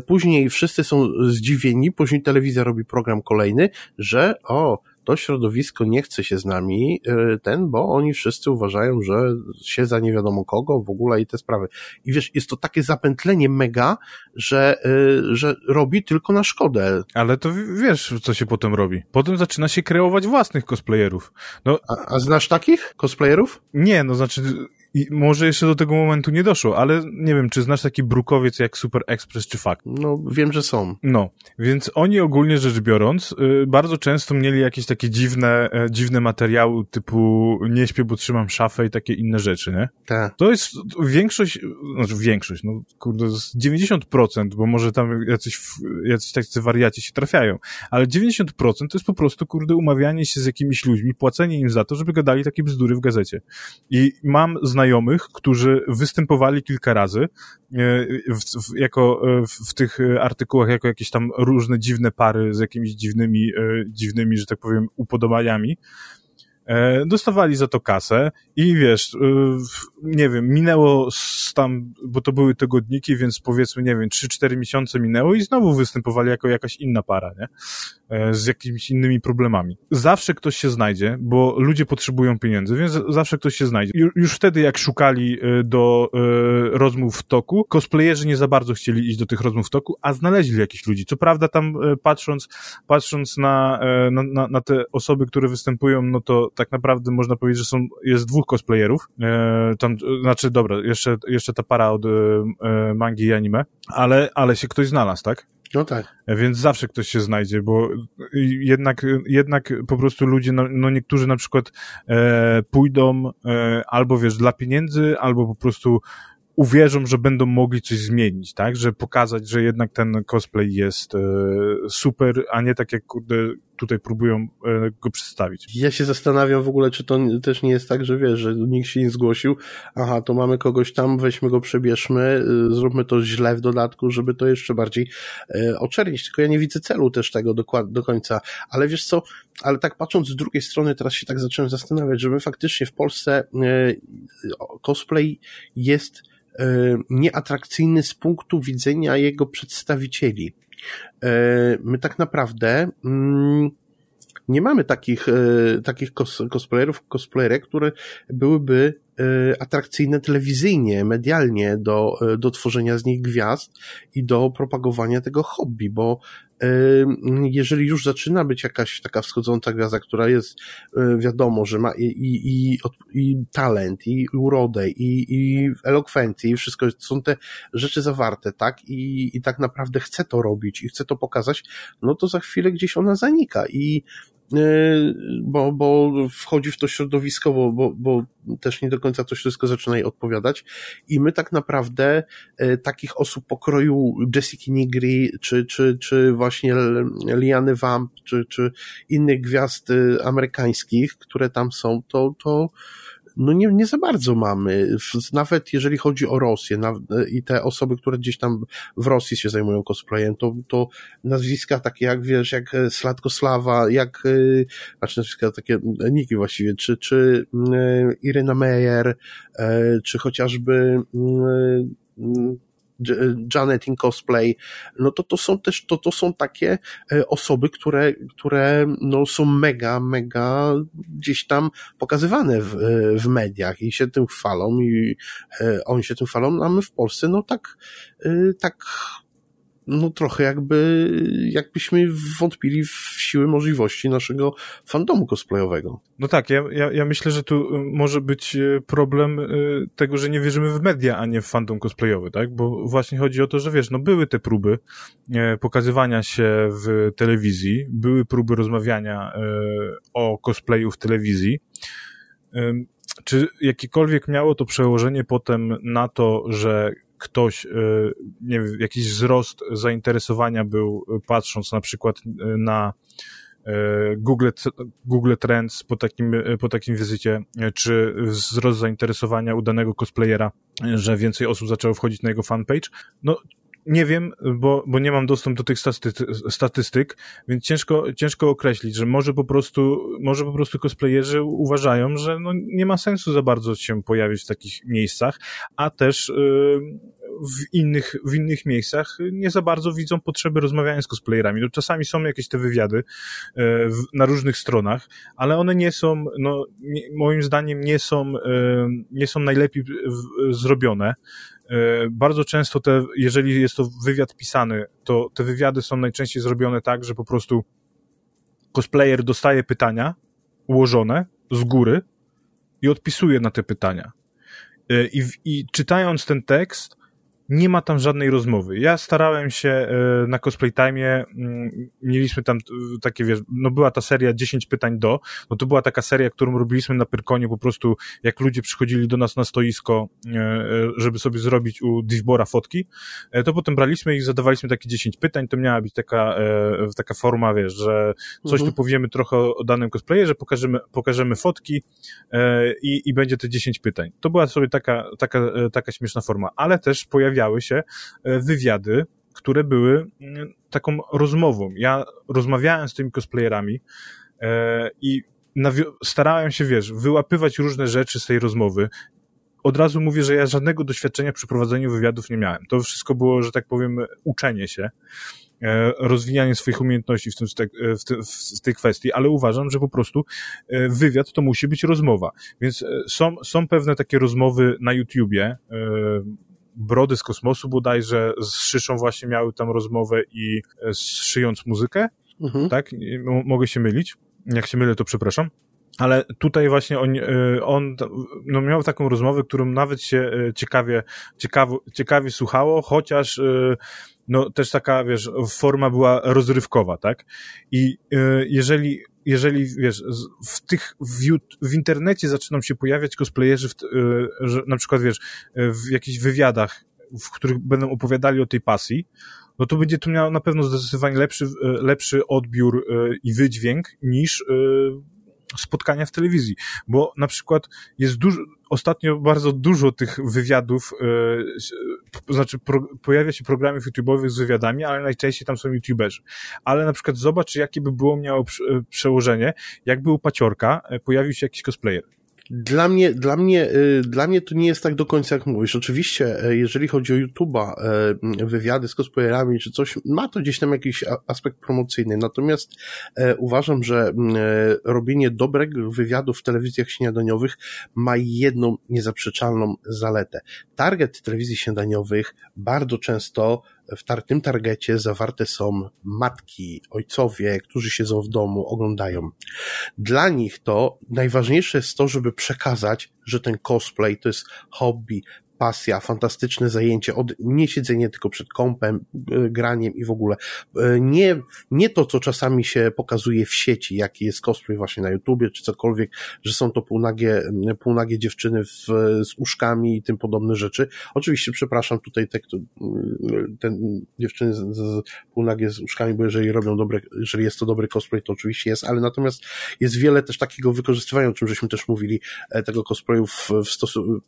Później wszyscy są zdziwieni, później telewizja robi program kolejny, że o, to środowisko nie chce się z nami, y, ten, bo oni wszyscy uważają, że się za nie wiadomo kogo w ogóle i te sprawy. I wiesz, jest to takie zapętlenie mega, że, y, że robi tylko na szkodę. Ale to wiesz, co się potem robi. Potem zaczyna się kreować własnych cosplayerów. No, a, a znasz takich cosplayerów? Nie, no znaczy i może jeszcze do tego momentu nie doszło, ale nie wiem, czy znasz taki brukowiec jak Super Express czy Fakt? No, wiem, że są. No, więc oni ogólnie rzecz biorąc, y, bardzo często mieli jakieś takie dziwne, e, dziwne materiały typu nie śpię, bo trzymam szafę i takie inne rzeczy, nie? Tak. To jest większość, znaczy większość, no kurde, 90%, bo może tam jacyś, jacyś tacy wariaci się trafiają, ale 90% to jest po prostu, kurde, umawianie się z jakimiś ludźmi, płacenie im za to, żeby gadali takie bzdury w gazecie. I mam znajomych, którzy występowali kilka razy e, w, w, jako, e, w, w tych artykułach jako jakieś tam różne dziwne pary z jakimiś dziwnymi, e, dziwnymi, że tak powiem, upodobaniami. E, dostawali za to kasę i wiesz, e, nie wiem, minęło tam, bo to były tygodniki, więc powiedzmy, nie wiem, 3-4 miesiące minęło i znowu występowali jako jakaś inna para, nie? E, z jakimiś innymi problemami. Zawsze ktoś się znajdzie, bo ludzie potrzebują pieniędzy, więc zawsze ktoś się znajdzie. Już wtedy, jak szukali do rozmów w toku, cosplayerzy nie za bardzo chcieli iść do tych rozmów w toku, a znaleźli jakichś ludzi. Co prawda tam patrząc, patrząc na, na, na te osoby, które występują, no to tak naprawdę można powiedzieć, że są, jest dwóch cosplayerów. E, tam, znaczy, dobra, jeszcze, jeszcze ta para od e, mangi i anime, ale, ale się ktoś znalazł, tak? No tak. Więc zawsze ktoś się znajdzie, bo jednak, jednak po prostu ludzie, no, no niektórzy na przykład e, pójdą e, albo wiesz, dla pieniędzy, albo po prostu uwierzą, że będą mogli coś zmienić, tak? Że pokazać, że jednak ten cosplay jest e, super, a nie tak jak kurde, tutaj próbują e, go przedstawić. Ja się zastanawiam w ogóle, czy to też nie jest tak, że wiesz, że nikt się nie zgłosił, aha, to mamy kogoś tam, weźmy go, przebierzmy, e, zróbmy to źle w dodatku, żeby to jeszcze bardziej e, oczernić, tylko ja nie widzę celu też tego do, końca, ale wiesz co, ale tak patrząc z drugiej strony, teraz się tak zacząłem zastanawiać, że my faktycznie w Polsce e, cosplay jest nieatrakcyjny z punktu widzenia jego przedstawicieli. E, my tak naprawdę mm, nie mamy takich, e, takich cos, cosplayerów, cosplayerek, które byłyby e, atrakcyjne telewizyjnie, medialnie do, do tworzenia z nich gwiazd i do propagowania tego hobby, bo jeżeli już zaczyna być jakaś taka wschodząca gwiazda, która jest wiadomo, że ma i, i, i, i talent, i urodę, i, i elokwencję, i wszystko, są te rzeczy zawarte, tak? I, I tak naprawdę chce to robić i chce to pokazać, no to za chwilę gdzieś ona zanika i bo, bo wchodzi w to środowisko, bo, bo, bo też nie do końca to wszystko zaczyna jej odpowiadać. I my tak naprawdę e, takich osób pokroju Jessica Nigri, czy, czy, czy właśnie Liany Vamp, czy, czy innych gwiazd e, amerykańskich, które tam są, to, to no nie, nie za bardzo mamy. Nawet jeżeli chodzi o Rosję na, i te osoby, które gdzieś tam w Rosji się zajmują cosplayem, to, to nazwiska takie jak, wiesz, jak e, Sladkoslawa, jak, e, znaczy nazwiska takie niki właściwie, czy, czy e, Irena Meyer, czy chociażby Janet in cosplay, no to to są też, to, to są takie e, osoby, które, które no są mega, mega gdzieś tam pokazywane w, e, w mediach i się tym chwalą i e, oni się tym chwalą, a my w Polsce no tak, tak no trochę jakby, jakbyśmy wątpili w siły możliwości naszego fandomu cosplayowego. No tak, ja, ja, ja myślę, że tu y, może być y, problem y, tego, że nie wierzymy w media, a nie w fandom cosplayowy, tak? Bo właśnie chodzi o to, że wiesz, no były te próby e, pokazywania się w telewizji, były próby rozmawiania e, o cosplayu w telewizji. Czy jakiekolwiek miało to przełożenie potem na to, że ktoś, e, nie wiem, jakiś wzrost zainteresowania był, e, patrząc na przykład e, na Google, Google Trends po takim, po takim wizycie, czy wzrost zainteresowania u danego cosplayera, że więcej osób zaczęło wchodzić na jego fanpage. No, nie wiem, bo, bo nie mam dostępu do tych statystyk, więc ciężko, ciężko określić, że może po prostu, może po prostu cosplayerzy uważają, że no nie ma sensu za bardzo się pojawić w takich miejscach, a też yy, w innych, w innych miejscach nie za bardzo widzą potrzeby rozmawiania z cosplayerami. No, czasami są jakieś te wywiady w, na różnych stronach, ale one nie są, no, nie, moim zdaniem nie są, yy, nie są najlepiej zrobione. E, bardzo często te, jeżeli jest to wywiad pisany, to te wywiady są najczęściej zrobione tak, że po prostu cosplayer dostaje pytania ułożone z góry i odpisuje na te pytania. E, I, i czytając ten tekst, nie ma tam żadnej rozmowy. Ja starałem się e, na Cosplay Time, mm, mieliśmy tam takie, wiesz, no była ta seria 10 pytań do, no to była taka seria, którą robiliśmy na Pyrkonie, po prostu jak ludzie przychodzili do nas na stoisko, e, e, żeby sobie zrobić u Divbora fotki, to potem braliśmy i zadawaliśmy takie 10 pytań, to miała być taka, taka forma, wiesz, że coś mhm. tu powiemy trochę o danym cosplayerze, pokażemy, pokażemy fotki i, i będzie te 10 pytań. To była sobie taka, taka, taka śmieszna forma, ale też pojawiła pojawiały się e, wywiady, które były mm, taką rozmową. Ja rozmawiałem z tymi cosplayerami e, i starałem się, wiesz, wyłapywać różne rzeczy z tej rozmowy. Od razu mówię, że ja żadnego doświadczenia przy prowadzeniu wywiadów nie miałem. To wszystko było, że tak powiem, uczenie się, e, rozwijanie swoich umiejętności w, tym, w, te, w tej kwestii, ale uważam, że po prostu wywiad to musi być rozmowa. Więc są, są pewne takie rozmowy na YouTubie, Brody z kosmosu bodajże z Szyszą właśnie miały tam rozmowę i e, szyjąc muzykę, mhm. tak? Mogę się mylić. Jak się mylę, to przepraszam. Ale tutaj właśnie on, e, on no miał taką rozmowę, którą nawet się e, ciekawie, ciekawie, ciekawie słuchało, chociaż no też taka, wiesz, forma była rozrywkowa, tak? I jeżeli jeżeli, wiesz, w tych, w, w internecie zaczną się pojawiać cosplayerzy, w, y, że na przykład, wiesz, w jakichś wywiadach, w których będą opowiadali o tej pasji, no to będzie to miało na pewno zdecydowanie lepszy, y, lepszy odbiór y, i wydźwięk niż spotkania w telewizji, bo na przykład jest dużo, ostatnio bardzo dużo tych wywiadów, yy, znaczy pro, pojawia się programów YouTube'owych z wywiadami, ale najczęściej tam są YouTuberzy. Ale na przykład zobacz, jakie by było miało przełożenie, jakby u Paciorka e, pojawił się jakiś cosplayer. Dla mnie, dla mnie, y, dla mnie to nie jest tak do końca, jak mówisz. Oczywiście, e, jeżeli chodzi o YouTube'a, e, wywiady z cosplayerami czy coś, ma to gdzieś tam jakiś aspekt promocyjny. Natomiast e, uważam, że robienie dobrego wywiadu w telewizjach śniadaniowych ma jedną niezaprzeczalną zaletę. Target telewizji śniadaniowych bardzo często w tym targecie zawarte są matki, ojcowie, którzy siedzą w domu, oglądają. Dla nich to najważniejsze jest to, żeby przekazać, że ten cosplay to jest hobby, pasja, fantastyczne zajęcie, od nie siedzenie tylko przed kąpem, e, graniem i w ogóle. E, nie, nie to, co czasami się pokazuje w sieci, jaki jest cosplay właśnie na YouTubie, czy cokolwiek, że są to półnagie, półnagie dziewczyny w, z uszkami i tym podobne rzeczy. Oczywiście, przepraszam tutaj te, ten dziewczyny z, z półnagie z uszkami, bo jeżeli robią dobre, jeżeli jest to dobry cosplay, to oczywiście jest, ale natomiast jest wiele też takiego wykorzystywania, o czym żeśmy też mówili, e, tego cosplayu w, w stosunku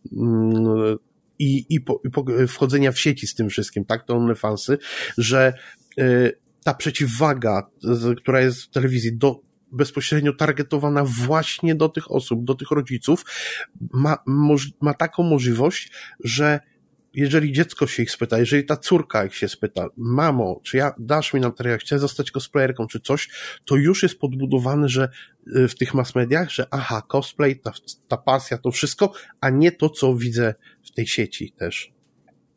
i, i, po, i po, wchodzenia w sieci z tym wszystkim, tak, to OnlyFansy, że y, ta przeciwwaga, która jest w telewizji do, bezpośrednio targetowana właśnie do tych osób, do tych rodziców, ma, moż, ma taką możliwość, że jeżeli dziecko się ich spyta, jeżeli ta córka ich się spyta, mamo, czy ja dasz mi materiał, chcę zostać cosplayerką, czy coś, to już jest podbudowane, że y, w tych mass mediach, że aha, cosplay, ta, ta pasja, to wszystko, a nie to, co widzę w tej sieci też.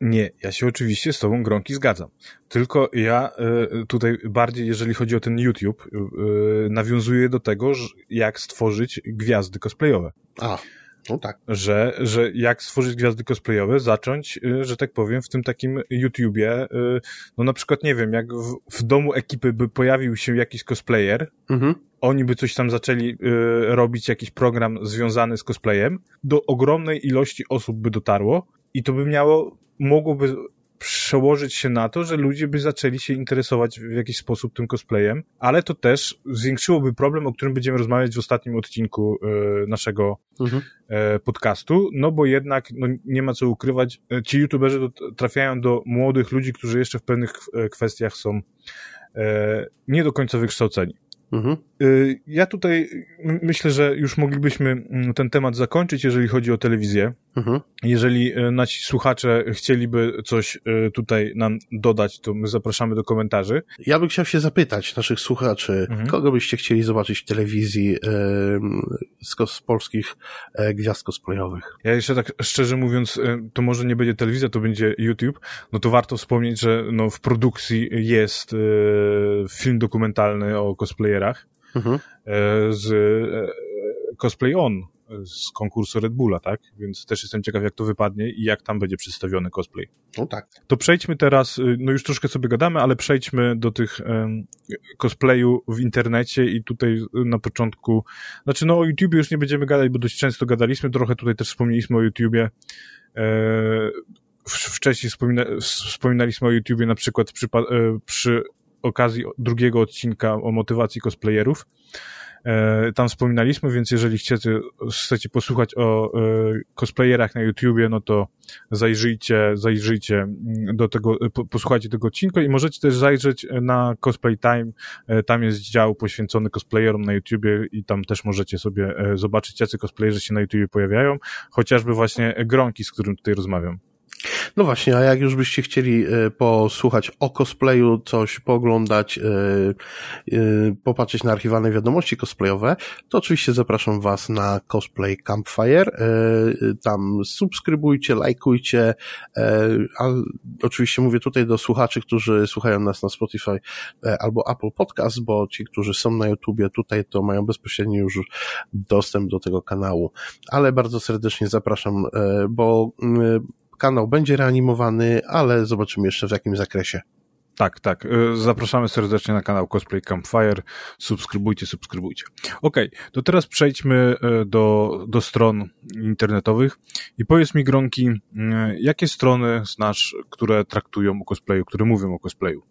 Nie, ja się oczywiście z tobą Gronki zgadzam. Tylko ja y, tutaj bardziej, jeżeli chodzi o ten YouTube, y, nawiązuję do tego, jak stworzyć gwiazdy cosplayowe. A. No tak. Że, że jak stworzyć gwiazdy cosplayowe, zacząć, y, że tak powiem, w tym takim YouTubie, y, no na przykład, nie wiem, jak w, w domu ekipy by pojawił się jakiś cosplayer, mhm. oni by coś tam zaczęli y, robić, jakiś program związany z cosplayem, do ogromnej ilości osób by dotarło i to by miało, mogłoby przełożyć się na to, że ludzie by zaczęli się interesować w jakiś sposób tym cosplayem, ale to też zwiększyłoby problem, o którym będziemy rozmawiać w ostatnim odcinku e, naszego mhm. e, podcastu, no bo jednak no, nie ma co ukrywać, e, ci youtuberzy do, trafiają do młodych ludzi, którzy jeszcze w pewnych kwestiach są nie do końca wykształceni. Mhm. Ja tutaj myślę, że już moglibyśmy mm, ten temat zakończyć, jeżeli chodzi o telewizję. Mhm. Jeżeli y, nasi słuchacze chcieliby coś y, tutaj nam dodać, to my zapraszamy do komentarzy. Ja bym chciał się zapytać naszych słuchaczy, mhm. kogo byście chcieli zobaczyć w telewizji z, z polskich e, gwiazd cosplayowych? Ja jeszcze tak szczerze mówiąc, to może nie będzie telewizja, to będzie YouTube. No to warto wspomnieć, że no w produkcji jest film dokumentalny o cosplayerach mhm. E, z e, Cosplay On z konkursu Red Bulla, tak? Więc też jestem ciekaw, jak to wypadnie i jak tam będzie przedstawiony cosplay. No tak. To przejdźmy teraz, y, no już troszkę sobie gadamy, ale przejdźmy do tych um, cosplayu w internecie i tutaj na początku, znaczy no o YouTube już nie będziemy gadać, bo dość często gadaliśmy, trochę tutaj też wspomnieliśmy o YouTubie. E, wcześniej wspomina, wspominaliśmy o YouTubie na przykład przy, e, przy okazji drugiego odcinka o motywacji cosplayerów. E, tam wspominaliśmy, więc jeżeli chcecie, chcecie posłuchać o e, cosplayerach na YouTubie, no to zajrzyjcie, zajrzyjcie mm, do tego, posłuchajcie tego odcinka i możecie też zajrzeć na Cosplay Time. E, tam jest dział poświęcony cosplayerom na YouTubie i tam też możecie sobie zobaczyć, jacy cosplayerzy się na YouTubie pojawiają, chociażby właśnie Gronki, z którym tutaj rozmawiam. No właśnie, a jak już byście chcieli e, posłuchać o cosplayu, coś pooglądać, e, e, popatrzeć na archiwalne wiadomości cosplayowe, to oczywiście zapraszam Was na Cosplay Campfire. Tam subskrybujcie, lajkujcie, a oczywiście mówię tutaj do słuchaczy, którzy słuchają nas na Spotify albo Apple Podcast, bo ci, którzy są na YouTubie tutaj, to mają bezpośredni już dostęp do tego kanału. Ale bardzo serdecznie zapraszam, bo kanał będzie reanimowany, ale zobaczymy jeszcze w jakim zakresie. Tak, tak. Y, zapraszamy serdecznie na kanał Cosplay Campfire. Subskrybujcie, subskrybujcie. Ok, to teraz przejdźmy y, do, do stron internetowych i powiedz mi, Gronki, y, jakie strony znasz, które traktują o cosplayu, które mówią o cosplayu?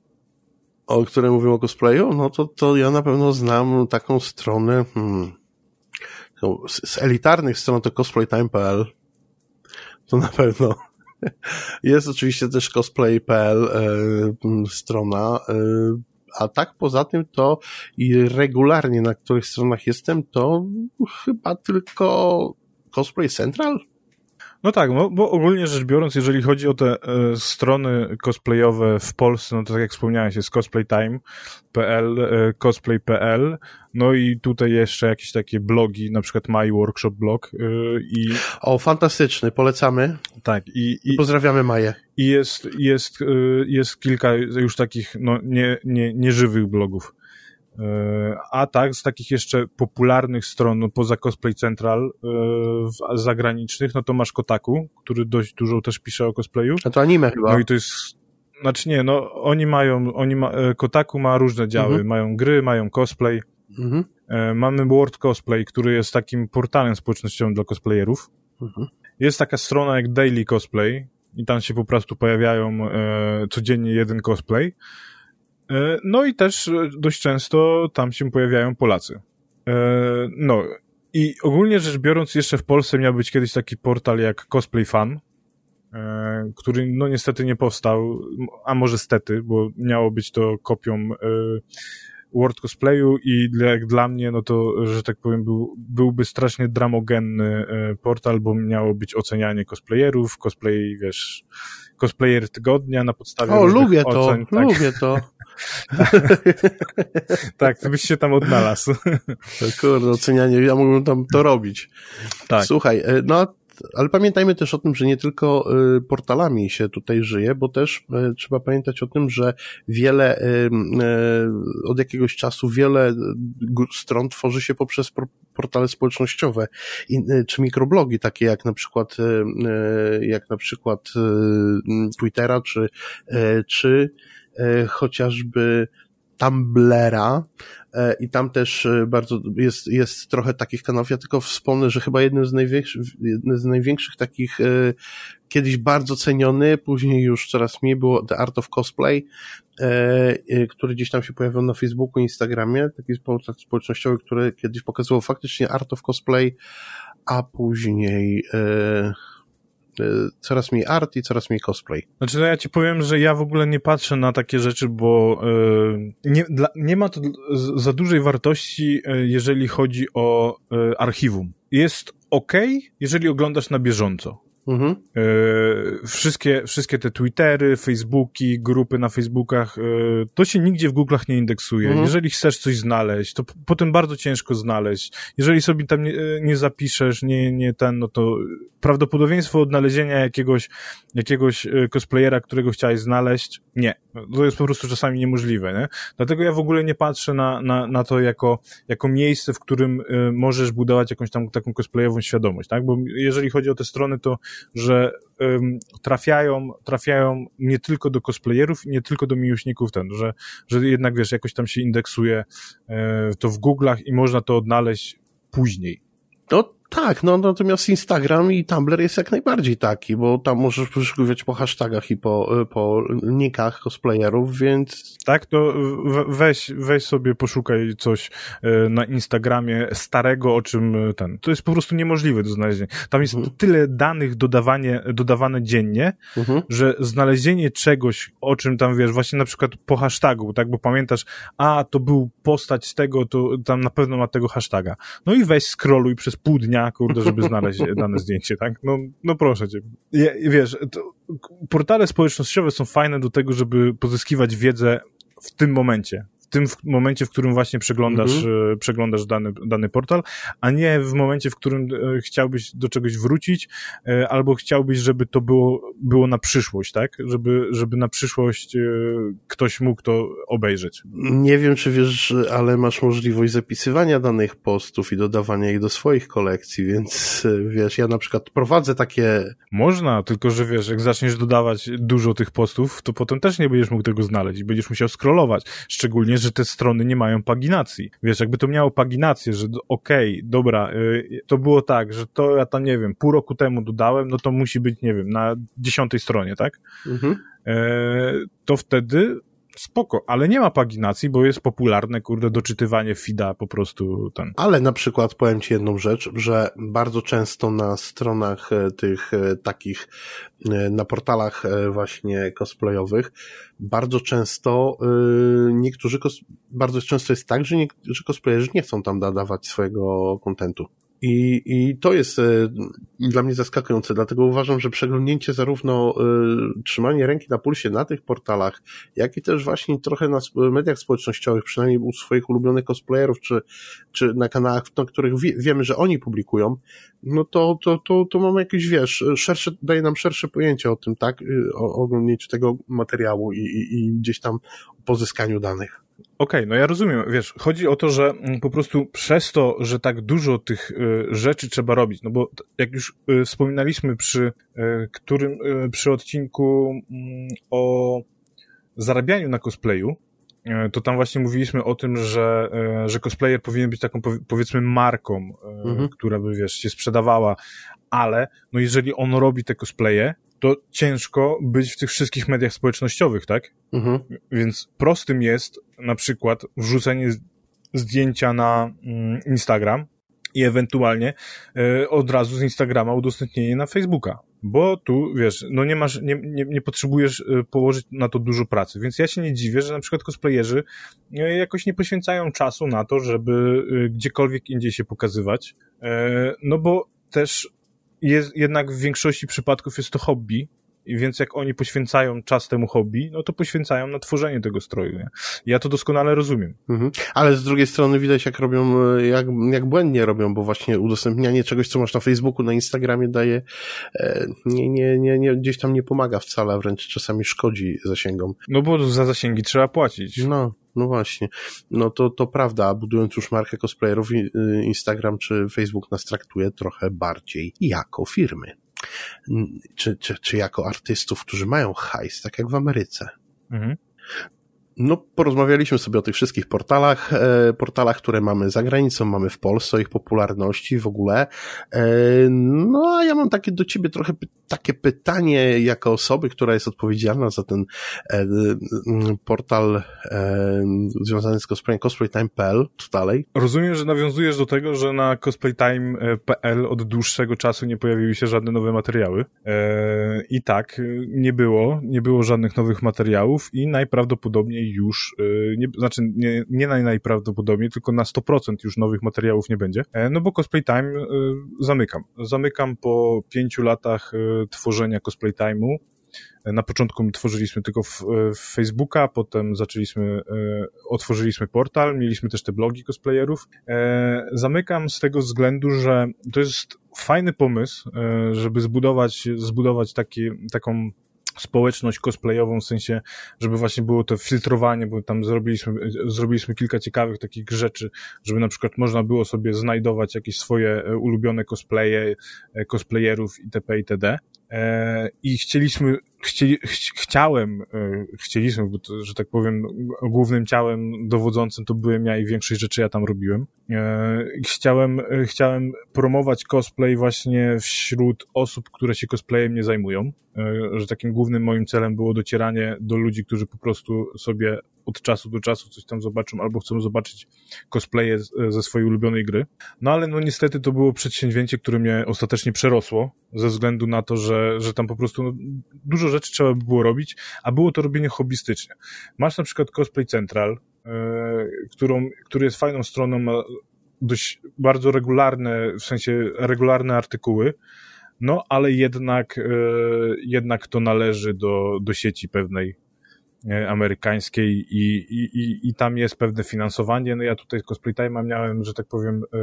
O które mówią o cosplayu? No to, to ja na pewno znam taką stronę hmm, z, z elitarnych stron to cosplaytime.pl to na pewno jest oczywiście też cosplay.pl e, strona, e, a tak poza tym to i regularnie na których stronach jestem, to chyba tylko Cosplay Central? No tak, bo, bo ogólnie rzecz biorąc, jeżeli chodzi o te e, strony cosplayowe w Polsce, no to tak jak wspomniałeś, jest cosplaytime.pl, e, cosplay.pl, no i tutaj jeszcze jakieś takie blogi, na przykład My Workshop Blog e, i... O, fantastyczny, polecamy. Tak, i... i Pozdrawiamy Maję. I jest, jest, e, jest kilka już takich, no, nie, nie, nieżywych blogów. E, a tak, z takich jeszcze popularnych stron, no, poza Cosplay Central, e, zagranicznych, no to masz Kotaku, który dość dużo też pisze o cosplayu. A to anime chyba. No i to jest, znaczy nie, no oni mają, oni ma, e, Kotaku ma różne działy, mhm. mają gry, mają cosplay. Mhm. Mamy World Cosplay, który jest takim portalem społecznościowym dla cosplayerów. Mhm. Jest taka strona jak Daily Cosplay i tam się po prostu pojawiają e, codziennie jeden cosplay. E, no i też e, dość często tam się pojawiają Polacy. E, no i ogólnie rzecz biorąc, jeszcze w Polsce miał być kiedyś taki portal jak Cosplay Fan, który no niestety nie powstał, a może stety, bo miało być to kopią World Cosplayu i jak dla mnie, no to, że tak powiem, był, byłby strasznie dramogenny portal, bo miało być ocenianie cosplayerów, cosplay, wiesz, cosplayer tygodnia na podstawie O, lubię ocen, to, tak. lubię to. tak, to byś się tam odnalazł. Kurde, ocenianie, ja mógłbym tam to robić. Tak. Słuchaj, e, no ale pamiętajmy też o tym, że nie tylko y, portalami się tutaj żyje, bo też y, trzeba pamiętać o tym, że wiele, od jakiegoś czasu wiele stron tworzy się poprzez portale społecznościowe czy mikroblogi, takie jak na przykład, jak na przykład Twittera, czy, czy chociażby Tumblera e, i tam też e, bardzo jest, jest trochę takich kanałów. Ja tylko wspomnę, że chyba jednym z największych, jednym z największych takich e, kiedyś bardzo ceniony, później już coraz mniej było The Art of Cosplay, który gdzieś tam się pojawił na Facebooku, Instagramie, taki społecznościowy, który kiedyś pokazywał faktycznie Art of Cosplay, a później coraz mniej art i coraz mniej cosplay. Znaczy, no ja ci powiem, że ja w ogóle nie patrzę na takie rzeczy, bo yy, nie, dla, nie ma to za dużej wartości, yy, jeżeli chodzi o archiwum. Jest ok, jeżeli oglądasz na bieżąco. Mhm. E, wszystkie, wszystkie te Twittery, Facebooki, grupy na Facebookach, e, to się nigdzie w Google'ach nie indeksuje. Mhm. Jeżeli chcesz coś znaleźć, to potem bardzo ciężko znaleźć. Jeżeli sobie tam nie, e, nie zapiszesz, nie, nie ten, no to prawdopodobieństwo odnalezienia jakiegoś, jakiegoś cosplayera, którego chciałeś znaleźć, nie. To jest po prostu czasami niemożliwe, nie? Dlatego ja w ogóle nie patrzę na, na, na to jako, jako miejsce, w którym możesz budować jakąś tam taką cosplayową świadomość, tak? Bo jeżeli chodzi o te strony, to że trafiają, trafiają nie tylko do cosplayerów, nie tylko do miłośników ten, że, że jednak wiesz, jakoś tam się indeksuje e, to w Google'ach i można to odnaleźć później. To tak, no natomiast Instagram i Tumblr jest jak najbardziej taki, bo tam możesz wyszukiwać po hashtagach i po, po nickach cosplayerów, więc... Tak, to weź, weź sobie poszukaj coś e, na Instagramie starego, o czym e, ten... To jest po prostu niemożliwe do znalezienia. Tam jest mhm. tyle danych dodawanie, dodawane dziennie, mhm. że znalezienie czegoś, o czym tam wiesz, właśnie na przykład po hashtagu, tak, bo pamiętasz, a to był postać z tego, to tam na pewno ma tego hashtaga. No i weź scrolluj przez pół dnia kurde, żeby znaleźć dane zdjęcie, tak? No, no proszę cię. Wiesz, portale społecznościowe są fajne do tego, żeby pozyskiwać wiedzę w tym momencie tym w momencie, w którym właśnie przeglądasz, mhm. E, przeglądasz dany, dany portal, a nie w momencie, w którym e, chciałbyś do czegoś wrócić, e, albo chciałbyś, żeby to było, było na przyszłość, tak? Żeby, żeby na przyszłość ktoś mógł to obejrzeć. Nie wiem, czy wiesz, ale masz możliwość zapisywania danych postów i dodawania ich do swoich kolekcji, więc wiesz, ja na przykład prowadzę takie... Można, tylko że wiesz, jak zaczniesz dodawać dużo tych postów, to potem też nie będziesz mógł tego znaleźć i będziesz musiał scrollować. Szczególnie, że te strony nie mają paginacji. Wiesz, jakby to miało paginację, że okej, okay, dobra, y, to było tak, że to ja tam, nie wiem, pół roku temu dodałem, no to musi być, nie wiem, na dziesiątej stronie, tak? Mhm. E, to wtedy spoko, ale nie ma paginacji, bo jest popularne, kurde, doczytywanie FIDA po prostu ten. Ale na przykład powiem Ci jedną rzecz, że bardzo często na stronach e, tych e, takich, e, na portalach właśnie cosplayowych, bardzo często niektórzy, bardzo często jest tak, że niektórzy cosplayerzy nie chcą tam dawać swojego kontentu. I, I to jest e, dla mnie zaskakujące, dlatego uważam, że przeglądnięcie zarówno y, trzymanie ręki na pulsie na tych portalach, jak i też właśnie trochę na mediach społecznościowych, przynajmniej u swoich ulubionych cosplayerów, czy, czy na kanałach, na których wie, wiemy, że oni publikują, no to, to, to, to mamy jakieś, wiesz, szersze, daje nam szersze pojęcie o tym, tak, o, o oglądnięciu tego materiału i, i, i gdzieś tam pozyskaniu danych. Okej, okay, no ja rozumiem, wiesz, chodzi o to, że mm, po prostu przez to, że tak dużo tych y, rzeczy trzeba robić, no bo jak już y, wspominaliśmy przy y, którym, przy odcinku mm, o zarabianiu na cosplayu, to tam właśnie mówiliśmy o tym, że, że cosplayer powinien być taką powiedzmy marką, mhm. która by, wiesz, się sprzedawała, ale no jeżeli on robi te cosplaye, to ciężko być w tych wszystkich mediach społecznościowych, tak? Mhm. Więc prostym jest na przykład wrzucenie zdjęcia na mm, Instagram i ewentualnie y, od razu z Instagrama udostępnienie na Facebooka. Bo tu, wiesz, no nie masz, nie, nie, nie potrzebujesz y, położyć na to dużo pracy. Więc ja się nie dziwię, że na przykład cosplayerzy y, jakoś nie poświęcają czasu na to, żeby gdziekolwiek indziej się pokazywać. No bo też jest, jednak w większości przypadków jest to hobby, i więc jak oni poświęcają czas temu hobby, no to poświęcają na tworzenie tego stroju. Nie? Ja to doskonale rozumiem. Mhm. Ale z drugiej strony widać, jak robią, jak, jak błędnie robią, bo właśnie udostępnianie czegoś, co masz na Facebooku, na Instagramie daje, e, nie, nie, nie, nie, gdzieś tam nie pomaga wcale, wręcz czasami szkodzi zasięgom. No bo za zasięgi trzeba płacić. No. No właśnie, no to, to prawda, budując już markę cosplayerów, y, Instagram czy Facebook nas traktuje trochę bardziej jako firmy. Czy, czy, czy jako artystów, którzy mają hajs, tak jak w Ameryce. Mhm. No, porozmawialiśmy sobie o tych wszystkich portalach, e, portalach, które mamy za granicą, mamy w Polsce, o ich popularności w ogóle. E, no, a ja mam takie do ciebie trochę py takie pytanie, jako osoby, która jest odpowiedzialna za ten e, portal e, związany z cosplay, cosplaytime.pl, co dalej? Rozumiem, że nawiązujesz do tego, że na cosplaytime.pl od dłuższego czasu nie pojawiły się żadne nowe materiały. E, I tak, nie było, nie było żadnych nowych materiałów i najprawdopodobniej już, y, nie, znaczy nie, nie najprawdopodobniej, tylko na 100% już nowych materiałów nie będzie, e, no bo Cosplay Time y, zamykam. Zamykam po pięciu latach y, tworzenia Cosplay Time'u. E, na początku tworzyliśmy tylko w, w Facebooka, potem zaczęliśmy, otworzyliśmy portal, mieliśmy też te blogi cosplayerów. E, zamykam z tego względu, że to jest fajny pomysł, żeby zbudować, zbudować taki, taką społeczność cosplayową, w sensie, żeby właśnie było to filtrowanie, bo tam zrobiliśmy, zrobiliśmy kilka ciekawych takich rzeczy, żeby na przykład można było sobie znajdować jakieś swoje e, ulubione cosplaye, e, cosplayerów itp. itd. E, I chcieliśmy, chcieli, ch chciałem, chcieliśmy, bo to, że tak powiem, głównym ciałem dowodzącym to byłem ja i większość rzeczy ja tam robiłem. Chciałem, chciałem promować cosplay właśnie wśród osób, które się cosplayem nie zajmują E, że takim głównym moim celem było docieranie do ludzi, którzy po prostu sobie od czasu do czasu coś tam zobaczą albo chcą zobaczyć cosplaye ze swojej ulubionej gry. No ale no niestety to było przedsięwzięcie, które mnie ostatecznie przerosło ze względu na to, że, że tam po prostu no, dużo rzeczy trzeba by było robić, a było to robienie hobbystycznie. Masz na przykład Cosplay Central, yy, którą, który jest fajną stroną, ma dość bardzo regularne, w sensie regularne artykuły, no ale jednak, e, jednak to należy do, do sieci pewnej e, amerykańskiej i, i, i, i tam jest pewne finansowanie. No ja tutaj Cosplay Time miałem, że tak powiem, e,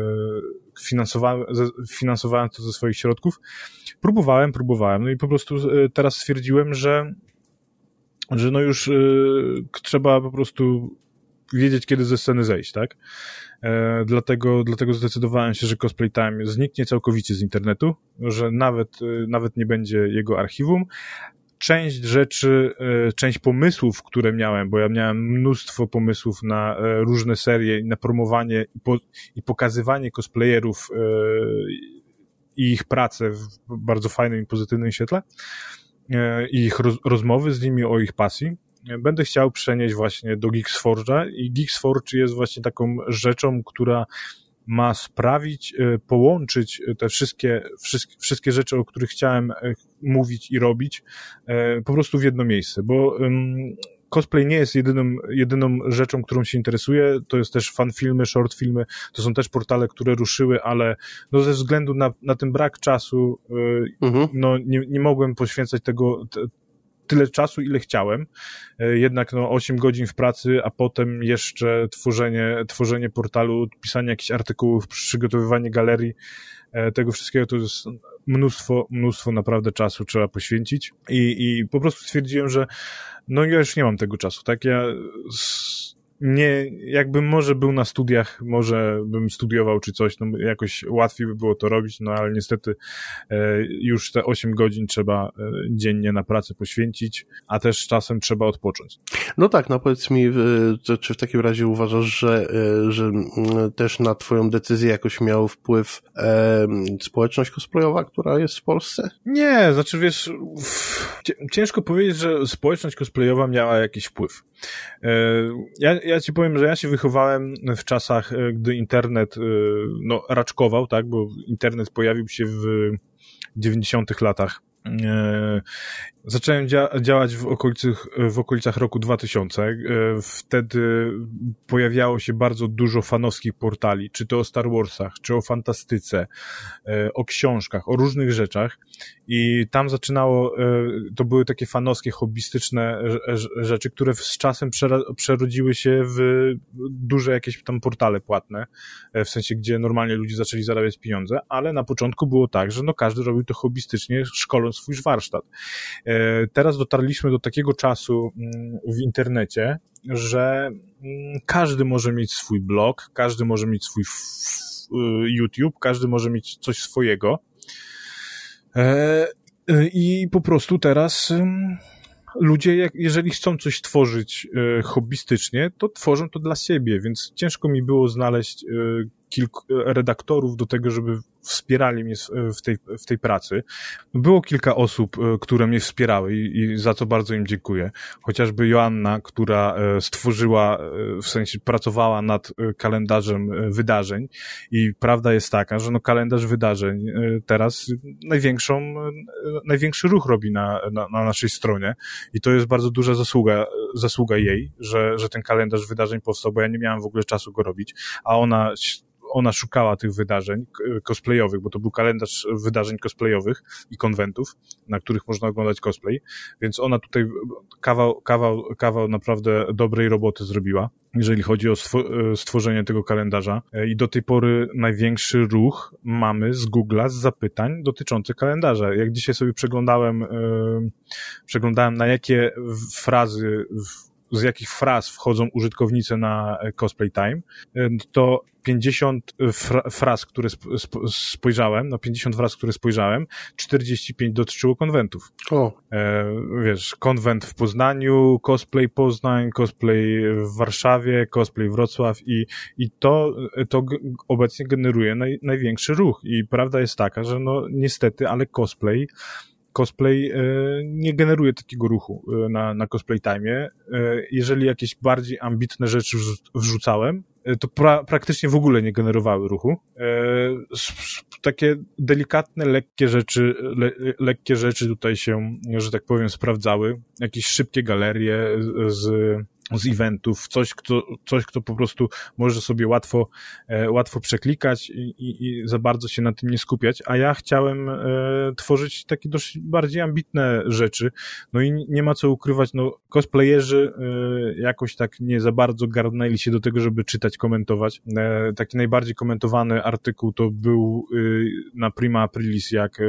finansowałem, finansowałem to ze swoich środków. Próbowałem, próbowałem, no i po prostu teraz stwierdziłem, że, że no już trzeba po prostu wiedzieć, kiedy ze sceny zejść, tak? E, dlatego, dlatego zdecydowałem się, że Cosplay Time zniknie całkowicie z internetu, że nawet, e, nawet nie będzie jego archiwum. Część rzeczy, e, część pomysłów, które miałem, bo ja miałem mnóstwo pomysłów na różne serie, na promowanie i, po, i pokazywanie cosplayerów i ich pracę w bardzo fajnym i pozytywnym świetle i ich roz, rozmowy z nimi o ich pasji. Będę chciał przenieść właśnie do Geeksforge'a i Geeksforge jest właśnie taką rzeczą, która ma sprawić, e, połączyć te wszystkie, wszystkie, wszystkie rzeczy, o których chciałem e, mówić i robić, po prostu w jedno miejsce, bo cosplay nie jest jedyną, jedyną rzeczą, którą się interesuję, to jest też fan filmy, short filmy, to są też portale, które ruszyły, ale no ze względu na, na ten brak czasu, mhm. no nie, nie mogłem poświęcać tego, tyle czasu, ile chciałem. E, jednak no 8 godzin w pracy, a potem jeszcze tworzenie, tworzenie portalu, pisanie jakichś artykułów, przygotowywanie galerii, e, tego wszystkiego to jest mnóstwo, mnóstwo naprawdę czasu trzeba poświęcić i, i po prostu stwierdziłem, że no ja już nie mam tego czasu, tak? Ja nie, jakbym może był na studiach, może bym studiował czy coś, no jakoś łatwiej by było to robić, no ale niestety e, już te 8 godzin trzeba e, dziennie na pracę poświęcić, a też czasem trzeba odpocząć. No tak, no powiedz mi, czy w takim razie uważasz, że, e, że też na twoją decyzję jakoś miał wpływ społeczność cosplayowa, która jest w Polsce? Nie, znaczy wiesz, ciężko powiedzieć, że społeczność cosplayowa miała jakiś wpływ. Ja, ja ci powiem, że ja się wychowałem w czasach, e, gdy internet e, no, raczkował, tak, bo internet pojawił się w 90 latach Zacząłem dzia działać w, okolicach, w okolicach roku 2000. E, wtedy pojawiało się bardzo dużo fanowskich portali, czy to o Star Warsach, czy o fantastyce, e, o książkach, o różnych rzeczach. I tam zaczynało, e, to były takie fanowskie, hobbystyczne rzeczy, które z czasem przerodziły się w duże jakieś tam portale płatne, w sensie, gdzie normalnie ludzie zaczęli zarabiać pieniądze, ale na początku było tak, że no każdy robił to hobbystycznie, szkoląc swój warsztat. E, teraz dotarliśmy do takiego czasu mm, w internecie, że mm, każdy może mieć swój blog, każdy może mieć swój y, YouTube, każdy może mieć coś swojego. E, y, I po prostu teraz ludzie, jeżeli chcą coś tworzyć y, hobbystycznie, to tworzą to dla siebie, więc ciężko mi było znaleźć kilku redaktorów do tego, żeby wspierali mnie w tej, w tej pracy. Było kilka osób, e, które mnie wspierały i, i za co bardzo im dziękuję. Chociażby Joanna, która e, stworzyła, e, w sensie pracowała nad kalendarzem wydarzeń i prawda jest taka, że no kalendarz wydarzeń teraz największą, największy ruch robi na, na, na naszej stronie i to jest bardzo duża zasługa, zasługa jej, że, że ten kalendarz wydarzeń powstał, bo ja nie miałem w ogóle czasu go robić, a ona ona szukała tych wydarzeń cosplayowych, bo to był kalendarz wydarzeń cosplayowych i konwentów, na których można oglądać cosplay, więc ona tutaj kawał, kawał, kawał naprawdę dobrej roboty zrobiła, jeżeli chodzi o stworzenie tego kalendarza i do tej pory największy ruch mamy z Google'a z zapytań dotyczących kalendarza. Jak dzisiaj sobie przeglądałem, yy, przeglądałem na jakie frazy z jakich fraz wchodzą użytkownicy na Cosplay Time, to 50 fra fraz, które spojrzałem, no 50 fraz, które spojrzałem, 45 dotyczyło konwentów. O. E, wiesz, konwent w Poznaniu, cosplay Poznań, cosplay w Warszawie, cosplay Wrocław i, i to, to obecnie generuje naj, największy ruch. I prawda jest taka, że no niestety, ale cosplay cosplay e, nie generuje takiego ruchu e, na, na cosplay time. E, jeżeli jakieś bardziej ambitne rzeczy wrzucałem, to pra, praktycznie w ogóle nie generowały ruchu. Takie delikatne, lekkie rzeczy, le, lekkie rzeczy tutaj się, że tak powiem, sprawdzały. Jakieś szybkie galerie z z eventów, coś, kto, coś, kto po prostu może sobie łatwo, e, łatwo przeklikać i, i, i, za bardzo się na tym nie skupiać, a ja chciałem e, tworzyć takie dość bardziej ambitne rzeczy, no i nie ma co ukrywać, no cosplayerzy e, jakoś tak nie za bardzo garnęli się do tego, żeby czytać, komentować. E, taki najbardziej komentowany artykuł to był e, na Prima Aprilis, jak e,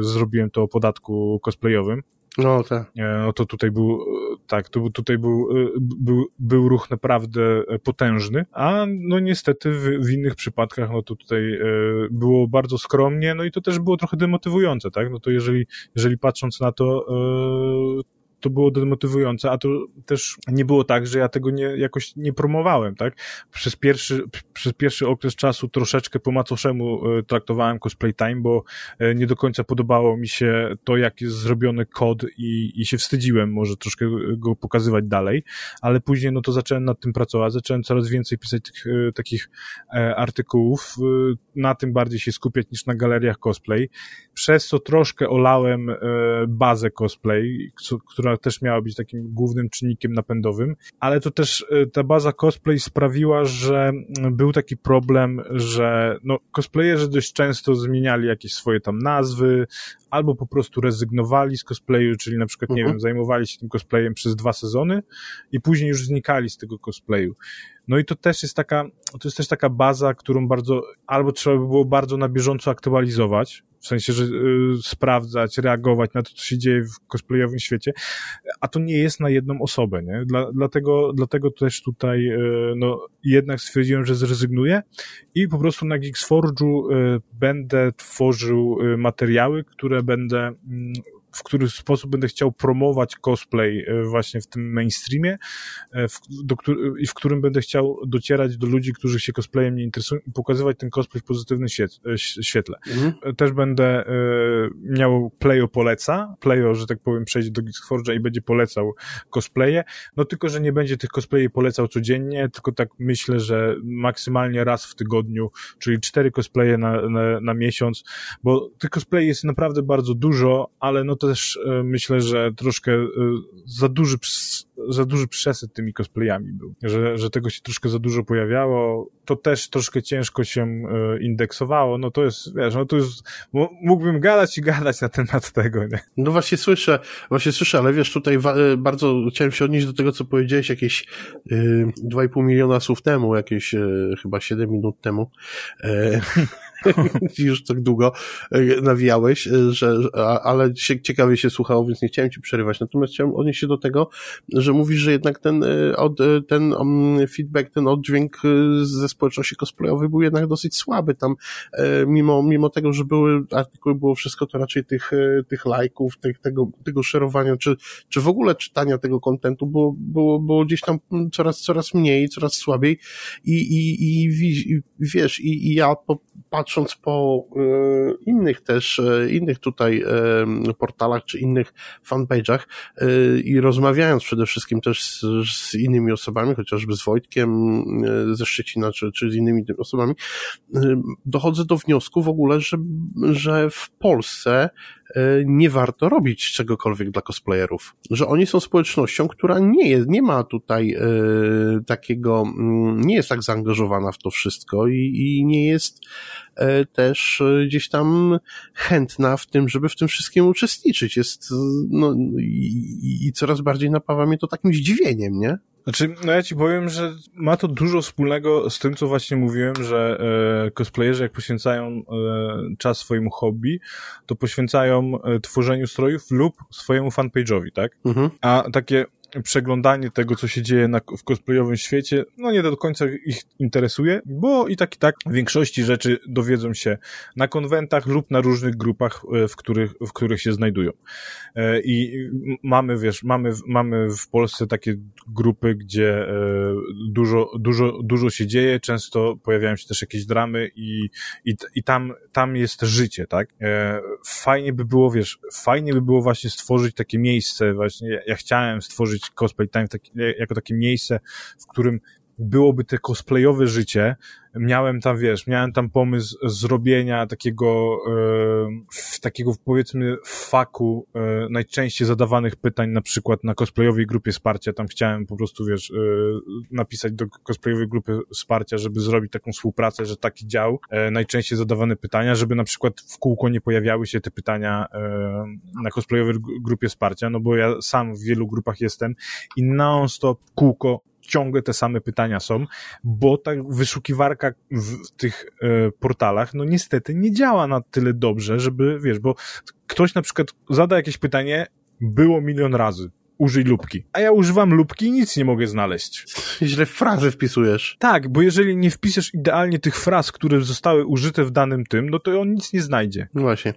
zrobiłem to o podatku cosplayowym, no tak. No to tutaj był, tak, to tutaj był, był, był ruch naprawdę potężny, a no niestety w, w innych przypadkach, no to tutaj e, było bardzo skromnie, no i to też było trochę demotywujące, tak, no to jeżeli, jeżeli patrząc na to, e, to było demotywujące, a to też nie było tak, że ja tego nie, jakoś nie promowałem, tak? Przez pierwszy, przez pierwszy okres czasu troszeczkę po macoszemu e, traktowałem cosplay time, bo e, nie do końca podobało mi się to, jak jest zrobiony kod i, i się wstydziłem może troszkę go pokazywać dalej, ale później no to zacząłem nad tym pracować, zacząłem coraz więcej pisać tych, e, takich artykułów, na tym bardziej się skupiać niż na galeriach cosplay, przez co troszkę olałem bazę cosplay, która też miała być takim głównym czynnikiem napędowym, ale to też ta baza cosplay sprawiła, że był taki problem, że no, cosplayerzy dość często zmieniali jakieś swoje tam nazwy, albo po prostu rezygnowali z cosplayu, czyli na przykład, nie mhm. -huh. wiem, zajmowali się tym cosplayem przez dwa sezony i później już znikali z tego cosplayu. No i to też jest taka, to jest też taka baza, którą bardzo, albo trzeba by było bardzo na bieżąco aktualizować, w sensie, że y, sprawdzać, reagować na to, co się dzieje w cosplayowym świecie, a to nie jest na jedną osobę, nie? Dla, dlatego, dlatego też tutaj, y, no, jednak stwierdziłem, że zrezygnuję i po prostu na Geeksforge'u y, będę tworzył y, materiały, które będę mm, w który sposób będę chciał promować cosplay e, właśnie w tym mainstreamie e, w, do, i w którym będę chciał docierać do ludzi, którzy się cosplayem nie interesują i pokazywać ten cosplay w pozytywnym e, świetle. Mhm. Też będę miał Playo poleca, Playo, że tak powiem, przejdzie do Geeksforge'a i będzie polecał cosplaye, no tylko, że nie będzie tych cosplayy polecał codziennie, tylko tak myślę, że maksymalnie raz w tygodniu, czyli cztery cosplaye na, na, na miesiąc, bo tych cosplay jest naprawdę bardzo dużo, ale no też e, myślę, że troszkę e, za duży, za duży przesyt tymi cosplayami był, że, że tego się troszkę za dużo pojawiało, to też troszkę ciężko się e, indeksowało, no to jest, wiesz, no to jest, mógłbym gadać i gadać na temat tego, nie? No właśnie słyszę, właśnie słyszę, ale wiesz, tutaj bardzo chciałem się odnieść do tego, co powiedziałeś jakieś yy, 2,5 miliona słów temu, jakieś yy, chyba 7 minut temu. Yy, już tak długo e, nawijałeś, e, że, ale ciekawie się słuchało, więc nie chciałem ci przerywać. Natomiast chciałem odnieść się do tego, że mówisz, że jednak ten, e, od, ten um, feedback, ten oddźwięk ze społeczności cosplayowej był jednak dosyć słaby. Tam, mimo, mimo tego, że były artykuły, było wszystko, to raczej tych, tych lajków, tych, tego, tego szerowania, czy, czy w ogóle czytania tego kontentu było, było, było gdzieś tam coraz, coraz mniej, coraz słabiej i, i, i, i wiesz, i, i ja po, patrząc po e, innych też, e, innych tutaj e, portalach czy innych fanpage'ach i rozmawiając przede wszystkim też z, z innymi osobami, chociażby z Wojtkiem ze Szczecina czy, czy z innymi osobami, dochodzę do wniosku w ogóle, że, że w Polsce nie warto robić czegokolwiek dla cosplayerów. Że oni są społecznością, która nie jest, nie ma tutaj e, takiego, mm, nie jest tak zaangażowana w to wszystko i, i nie jest e, też gdzieś tam chętna w tym, żeby w tym wszystkim uczestniczyć. Jest, no, i, i coraz bardziej napawa mnie to takim zdziwieniem, nie? Znaczy, no ja ci powiem, że ma to dużo wspólnego z tym, co właśnie mówiłem, że e, cosplayerzy jak poświęcają e, czas swojemu hobby, to poświęcają e, tworzeniu strojów lub swojemu fanpage'owi, tak? Mhm. A takie przeglądanie tego, co się dzieje na, w cosplayowym świecie, no nie do końca ich interesuje, bo i tak i tak w większości rzeczy dowiedzą się na konwentach lub na różnych grupach, e, w których, w których się znajdują. E, I mamy, wiesz, mamy, mamy w Polsce takie grupy, gdzie e, dużo, dużo, dużo się dzieje, często pojawiają się też jakieś dramy i, i, i tam, tam jest życie, tak? Fajnie by było, wiesz, fajnie by było właśnie stworzyć takie miejsce, właśnie ja chciałem stworzyć Cosplay Time taki, jako takie miejsce, w którym byłoby te cosplayowe życie, miałem tam, wiesz, miałem tam pomysł zrobienia takiego, e, takiego powiedzmy faku e, najczęściej zadawanych pytań, na przykład na cosplayowej grupie wsparcia, tam chciałem po prostu, wiesz, e, napisać do cosplayowej grupy wsparcia, żeby zrobić taką współpracę, że taki dział, e, najczęściej zadawane pytania, żeby na przykład w kółko nie pojawiały się te pytania e, na cosplayowej grupie wsparcia, no bo ja sam w wielu grupach jestem i non-stop kółko ciągle te same pytania są, bo ta wyszukiwarka w tych e, portalach, no niestety nie działa na tyle dobrze, żeby, wiesz, bo ktoś na przykład zada jakieś pytanie, było milion razy użyj lubki. A ja używam lubki i nic nie mogę znaleźć. Źle frazy wpisujesz. Tak, bo jeżeli nie wpiszesz idealnie tych fraz, które zostały użyte w danym tym, no to on nic nie znajdzie. No właśnie.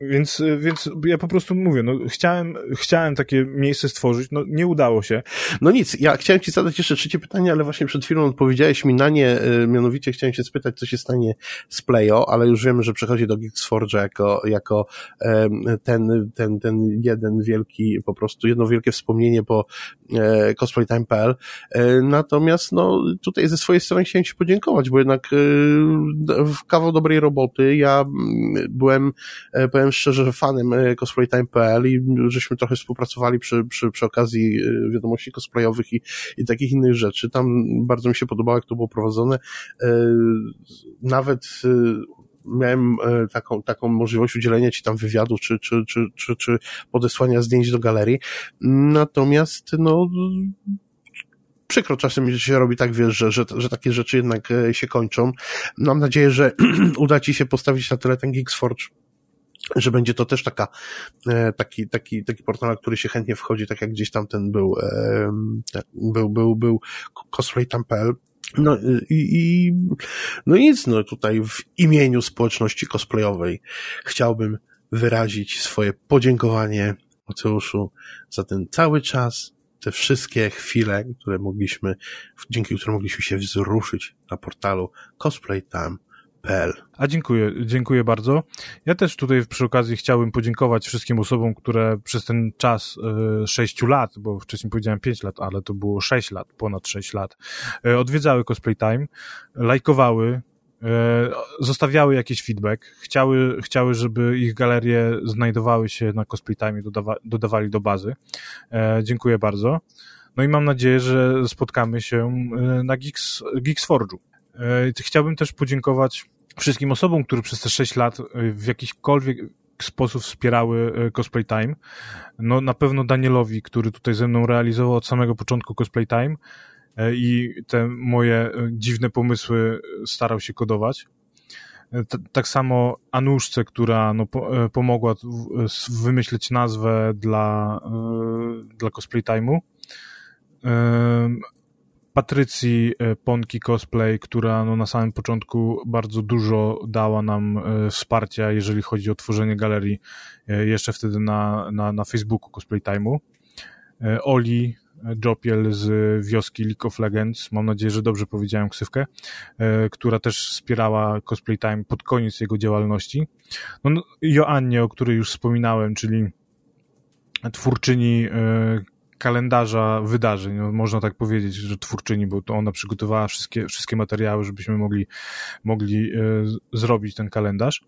Więc, więc ja po prostu mówię, no chciałem, chciałem takie miejsce stworzyć, no nie udało się. No nic, ja chciałem ci zadać jeszcze trzecie pytanie, ale właśnie przed chwilą odpowiedziałeś mi na nie, y, mianowicie chciałem się spytać, co się stanie z Playo, ale już wiemy, że przechodzi do Geeksforge jako, jako ten, ten, ten jeden wielki, po prostu jedno wielkie wspomnienie wspomnienie po e, cosplaytime.pl. E, natomiast no, tutaj ze swojej strony chciałem Ci podziękować, bo jednak e, w kawał dobrej roboty ja byłem powiem szczerze, fanem cosplaytime.pl i żeśmy trochę współpracowali przy, przy, przy okazji wiadomości cosplayowych i, i takich innych rzeczy. Tam bardzo mi się podobało, jak to było prowadzone. Nawet miałem taką, taką możliwość udzielenia ci tam wywiadu, czy, czy, czy, czy, czy podesłania zdjęć do galerii. Natomiast, no, przykro czasem się robi tak, wiesz, że, że, że takie rzeczy jednak e, się kończą. Mam nadzieję, że uda ci się postawić na tyle ten Geeksforge że będzie to też taka, e, taki, taki, taki portal, na który się chętnie wchodzi, tak jak gdzieś tam ten był, był, był, był cosplay.pl. No i, i, no nic, no tutaj w imieniu społeczności cosplayowej chciałbym wyrazić swoje podziękowanie Mateuszu za ten cały czas, te wszystkie chwile, które mogliśmy, dzięki którym mogliśmy się wzruszyć na portalu A dziękuję, dziękuję bardzo. Ja też tutaj przy okazji chciałbym podziękować wszystkim osobom, które przez ten czas y, sześciu lat, bo wcześniej powiedziałem pięć lat, ale to było sześć lat, ponad sześć lat, y, odwiedzały Cosplay Time, lajkowały, E, zostawiały jakiś feedback, chciały, chciały, żeby ich galerie znajdowały się na Cosplay Time i dodawa, dodawali do bazy. E, dziękuję bardzo. No i mam nadzieję, że spotkamy się e, na Geeks, Geeksforge'u. Chciałbym też podziękować wszystkim osobom, które przez te 6 lat w jakikolwiek sposób wspierały Cosplay Time. No na pewno Danielowi, który tutaj ze mną realizował od samego początku Cosplay Time, E, i te moje dziwne pomysły starał się kodować. E, tak samo Anuszce, która no, pomogła wymyśleć nazwę dla, dla Cosplay Time'u. Patrycji Ponki Cosplay, która no, na samym początku bardzo dużo dała nam wsparcia, jeżeli chodzi o tworzenie galerii jeszcze wtedy na, na, na Facebooku Cosplay Time'u. Oli, Jopiel z wioski League of Legends, mam nadzieję, że dobrze powiedziałem ksywkę, e, która też wspierała Cosplay Time pod koniec jego działalności. No, no Joannie, o której już wspominałem, czyli twórczyni e, kalendarza wydarzeń, no, można tak powiedzieć, że twórczyni, bo to ona przygotowała wszystkie, wszystkie materiały, żebyśmy mogli, mogli e, zrobić ten kalendarz.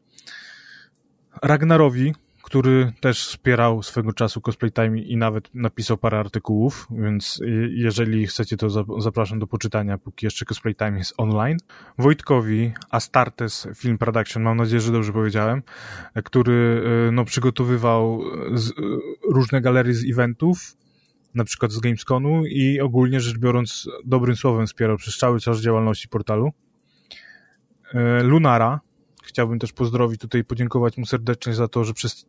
Ragnarowi, który też wspierał swego czasu Cosplay Time i nawet napisał parę artykułów, więc jeżeli chcecie, to zapraszam do poczytania, póki jeszcze Cosplay Time jest online. Wojtkowi Astartes Film Production, mam nadzieję, że dobrze powiedziałem, który e, no, przygotowywał e, różne galerie z eventów, na przykład z Gamesconu i ogólnie rzecz biorąc dobrym słowem wspierał przez cały czas działalności portalu. E, Lunara, chciałbym też pozdrowić tutaj, podziękować mu serdecznie za to, że przez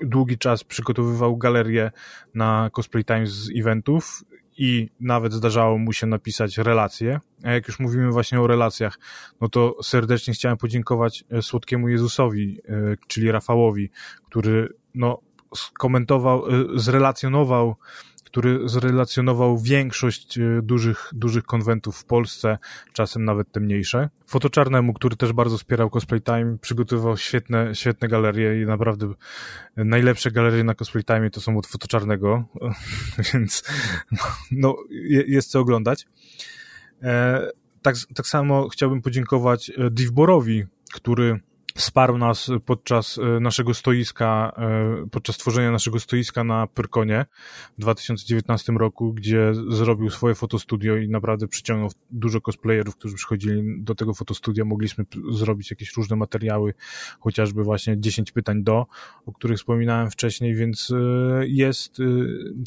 długi czas przygotowywał galerię na Cosplay Times z eventów i nawet zdarzało mu się napisać relacje. A jak już mówimy właśnie o relacjach, no to serdecznie chciałem podziękować e, słodkiemu Jezusowi, e, czyli Rafałowi, który no skomentował, zrelacjonował który zrelacjonował większość e, dużych, dużych konwentów w Polsce, czasem nawet te mniejsze. Fotoczarnemu, który też bardzo wspierał Cosplay Time, przygotowywał świetne, świetne galerie i naprawdę najlepsze galerie na Cosplay Time to są od Fotoczarnego, więc no, no, jest co oglądać. E, tak, tak samo chciałbym podziękować e, Divborowi, który wsparł nas podczas e, naszego stoiska, e, podczas tworzenia naszego stoiska na Pyrkonie w 2019 roku, gdzie zrobił swoje fotostudio i naprawdę przyciągnął dużo cosplayerów, którzy przychodzili do tego fotostudia. Mogliśmy zrobić jakieś różne materiały, chociażby właśnie 10 pytań do, o których wspominałem wcześniej, więc jest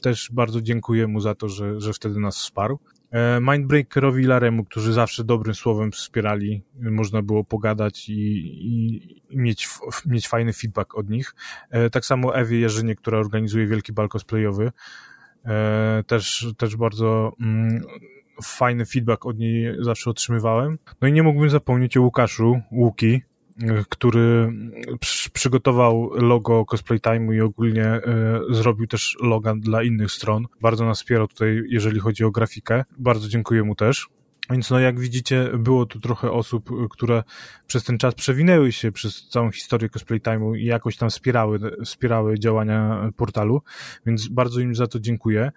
też bardzo dziękuję mu za to, że, że wtedy nas wsparł. E, Mindbreakerowi Laremu, którzy zawsze dobrym słowem wspierali, można było pogadać i, i mieć, mieć fajny feedback od nich. E, tak samo Ewie Jerzynie, która organizuje wielki bal cosplayowy. E, też, też bardzo mm, fajny feedback od niej zawsze otrzymywałem. No i nie mógłbym zapomnieć o Łukaszu, Łuki, który przygotował logo Cosplay Time i ogólnie e, zrobił też loga dla innych stron. Bardzo nas wspierał tutaj, jeżeli chodzi o grafikę. Bardzo dziękuję mu też. Więc no jak widzicie, było tu trochę osób, które przez ten czas przewinęły się przez całą historię Cosplay Time'u i jakoś tam wspierały, wspierały działania portalu, więc bardzo im za to dziękuję.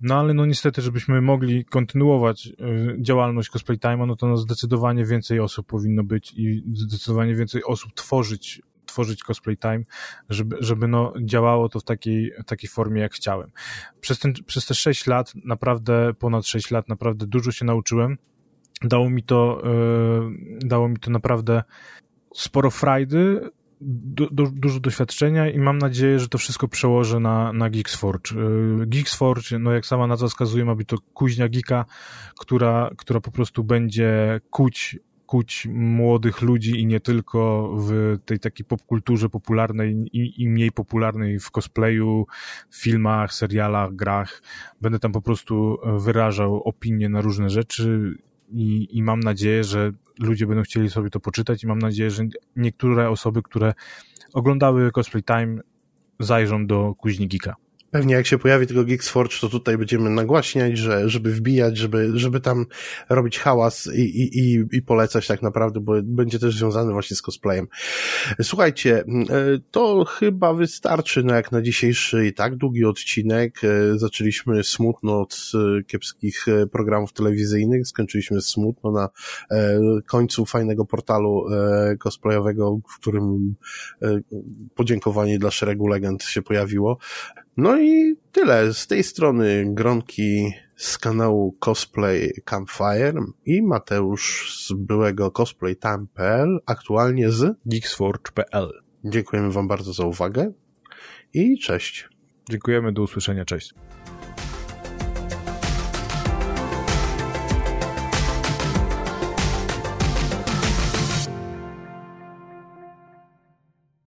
No ale no niestety, żebyśmy mogli kontynuować y, działalność Cosplay Time, no to no zdecydowanie więcej osób powinno być i zdecydowanie więcej osób tworzyć tworzyć Cosplay Time, żeby, żeby no działało to w takiej, takiej formie, jak chciałem. Przez, ten, przez te 6 lat, naprawdę ponad 6 lat, naprawdę dużo się nauczyłem. Dało mi to, yy, dało mi to naprawdę sporo frajdy, du, du, dużo doświadczenia i mam nadzieję, że to wszystko przełożę na, na Geeksforge. Y, Geeksforge, no jak sama nazwa wskazuje, ma być to kuźnia geeka, która, która po prostu będzie kuć kuć młodych ludzi i nie tylko w tej takiej popkulturze popularnej i, i, mniej popularnej w cosplayu, filmach, serialach, grach. Będę tam po prostu wyrażał opinie na różne rzeczy i, i mam nadzieję, że ludzie będą chcieli sobie to poczytać i mam nadzieję, że niektóre osoby, które oglądały Cosplay Time zajrzą do Kuźni Geeka. Pewnie jak się pojawi tego Geeks Forge, to tutaj będziemy nagłaśniać, że, żeby wbijać, żeby, żeby tam robić hałas i, i, i, i polecać tak naprawdę, bo będzie też związany właśnie z cosplayem. Słuchajcie, e, to chyba wystarczy na jak na dzisiejszy i tak długi odcinek. E, zaczęliśmy smutno od e, kiepskich programów telewizyjnych, skończyliśmy smutno na końcu fajnego portalu cosplayowego, w którym podziękowanie dla szeregu legend się pojawiło. No i tyle. Z tej strony Gronki z kanału Cosplay Campfire i Mateusz z byłego cosplaytime.pl, aktualnie z geeksforge.pl. Dziękujemy Wam bardzo za uwagę i cześć. Dziękujemy, do usłyszenia, cześć.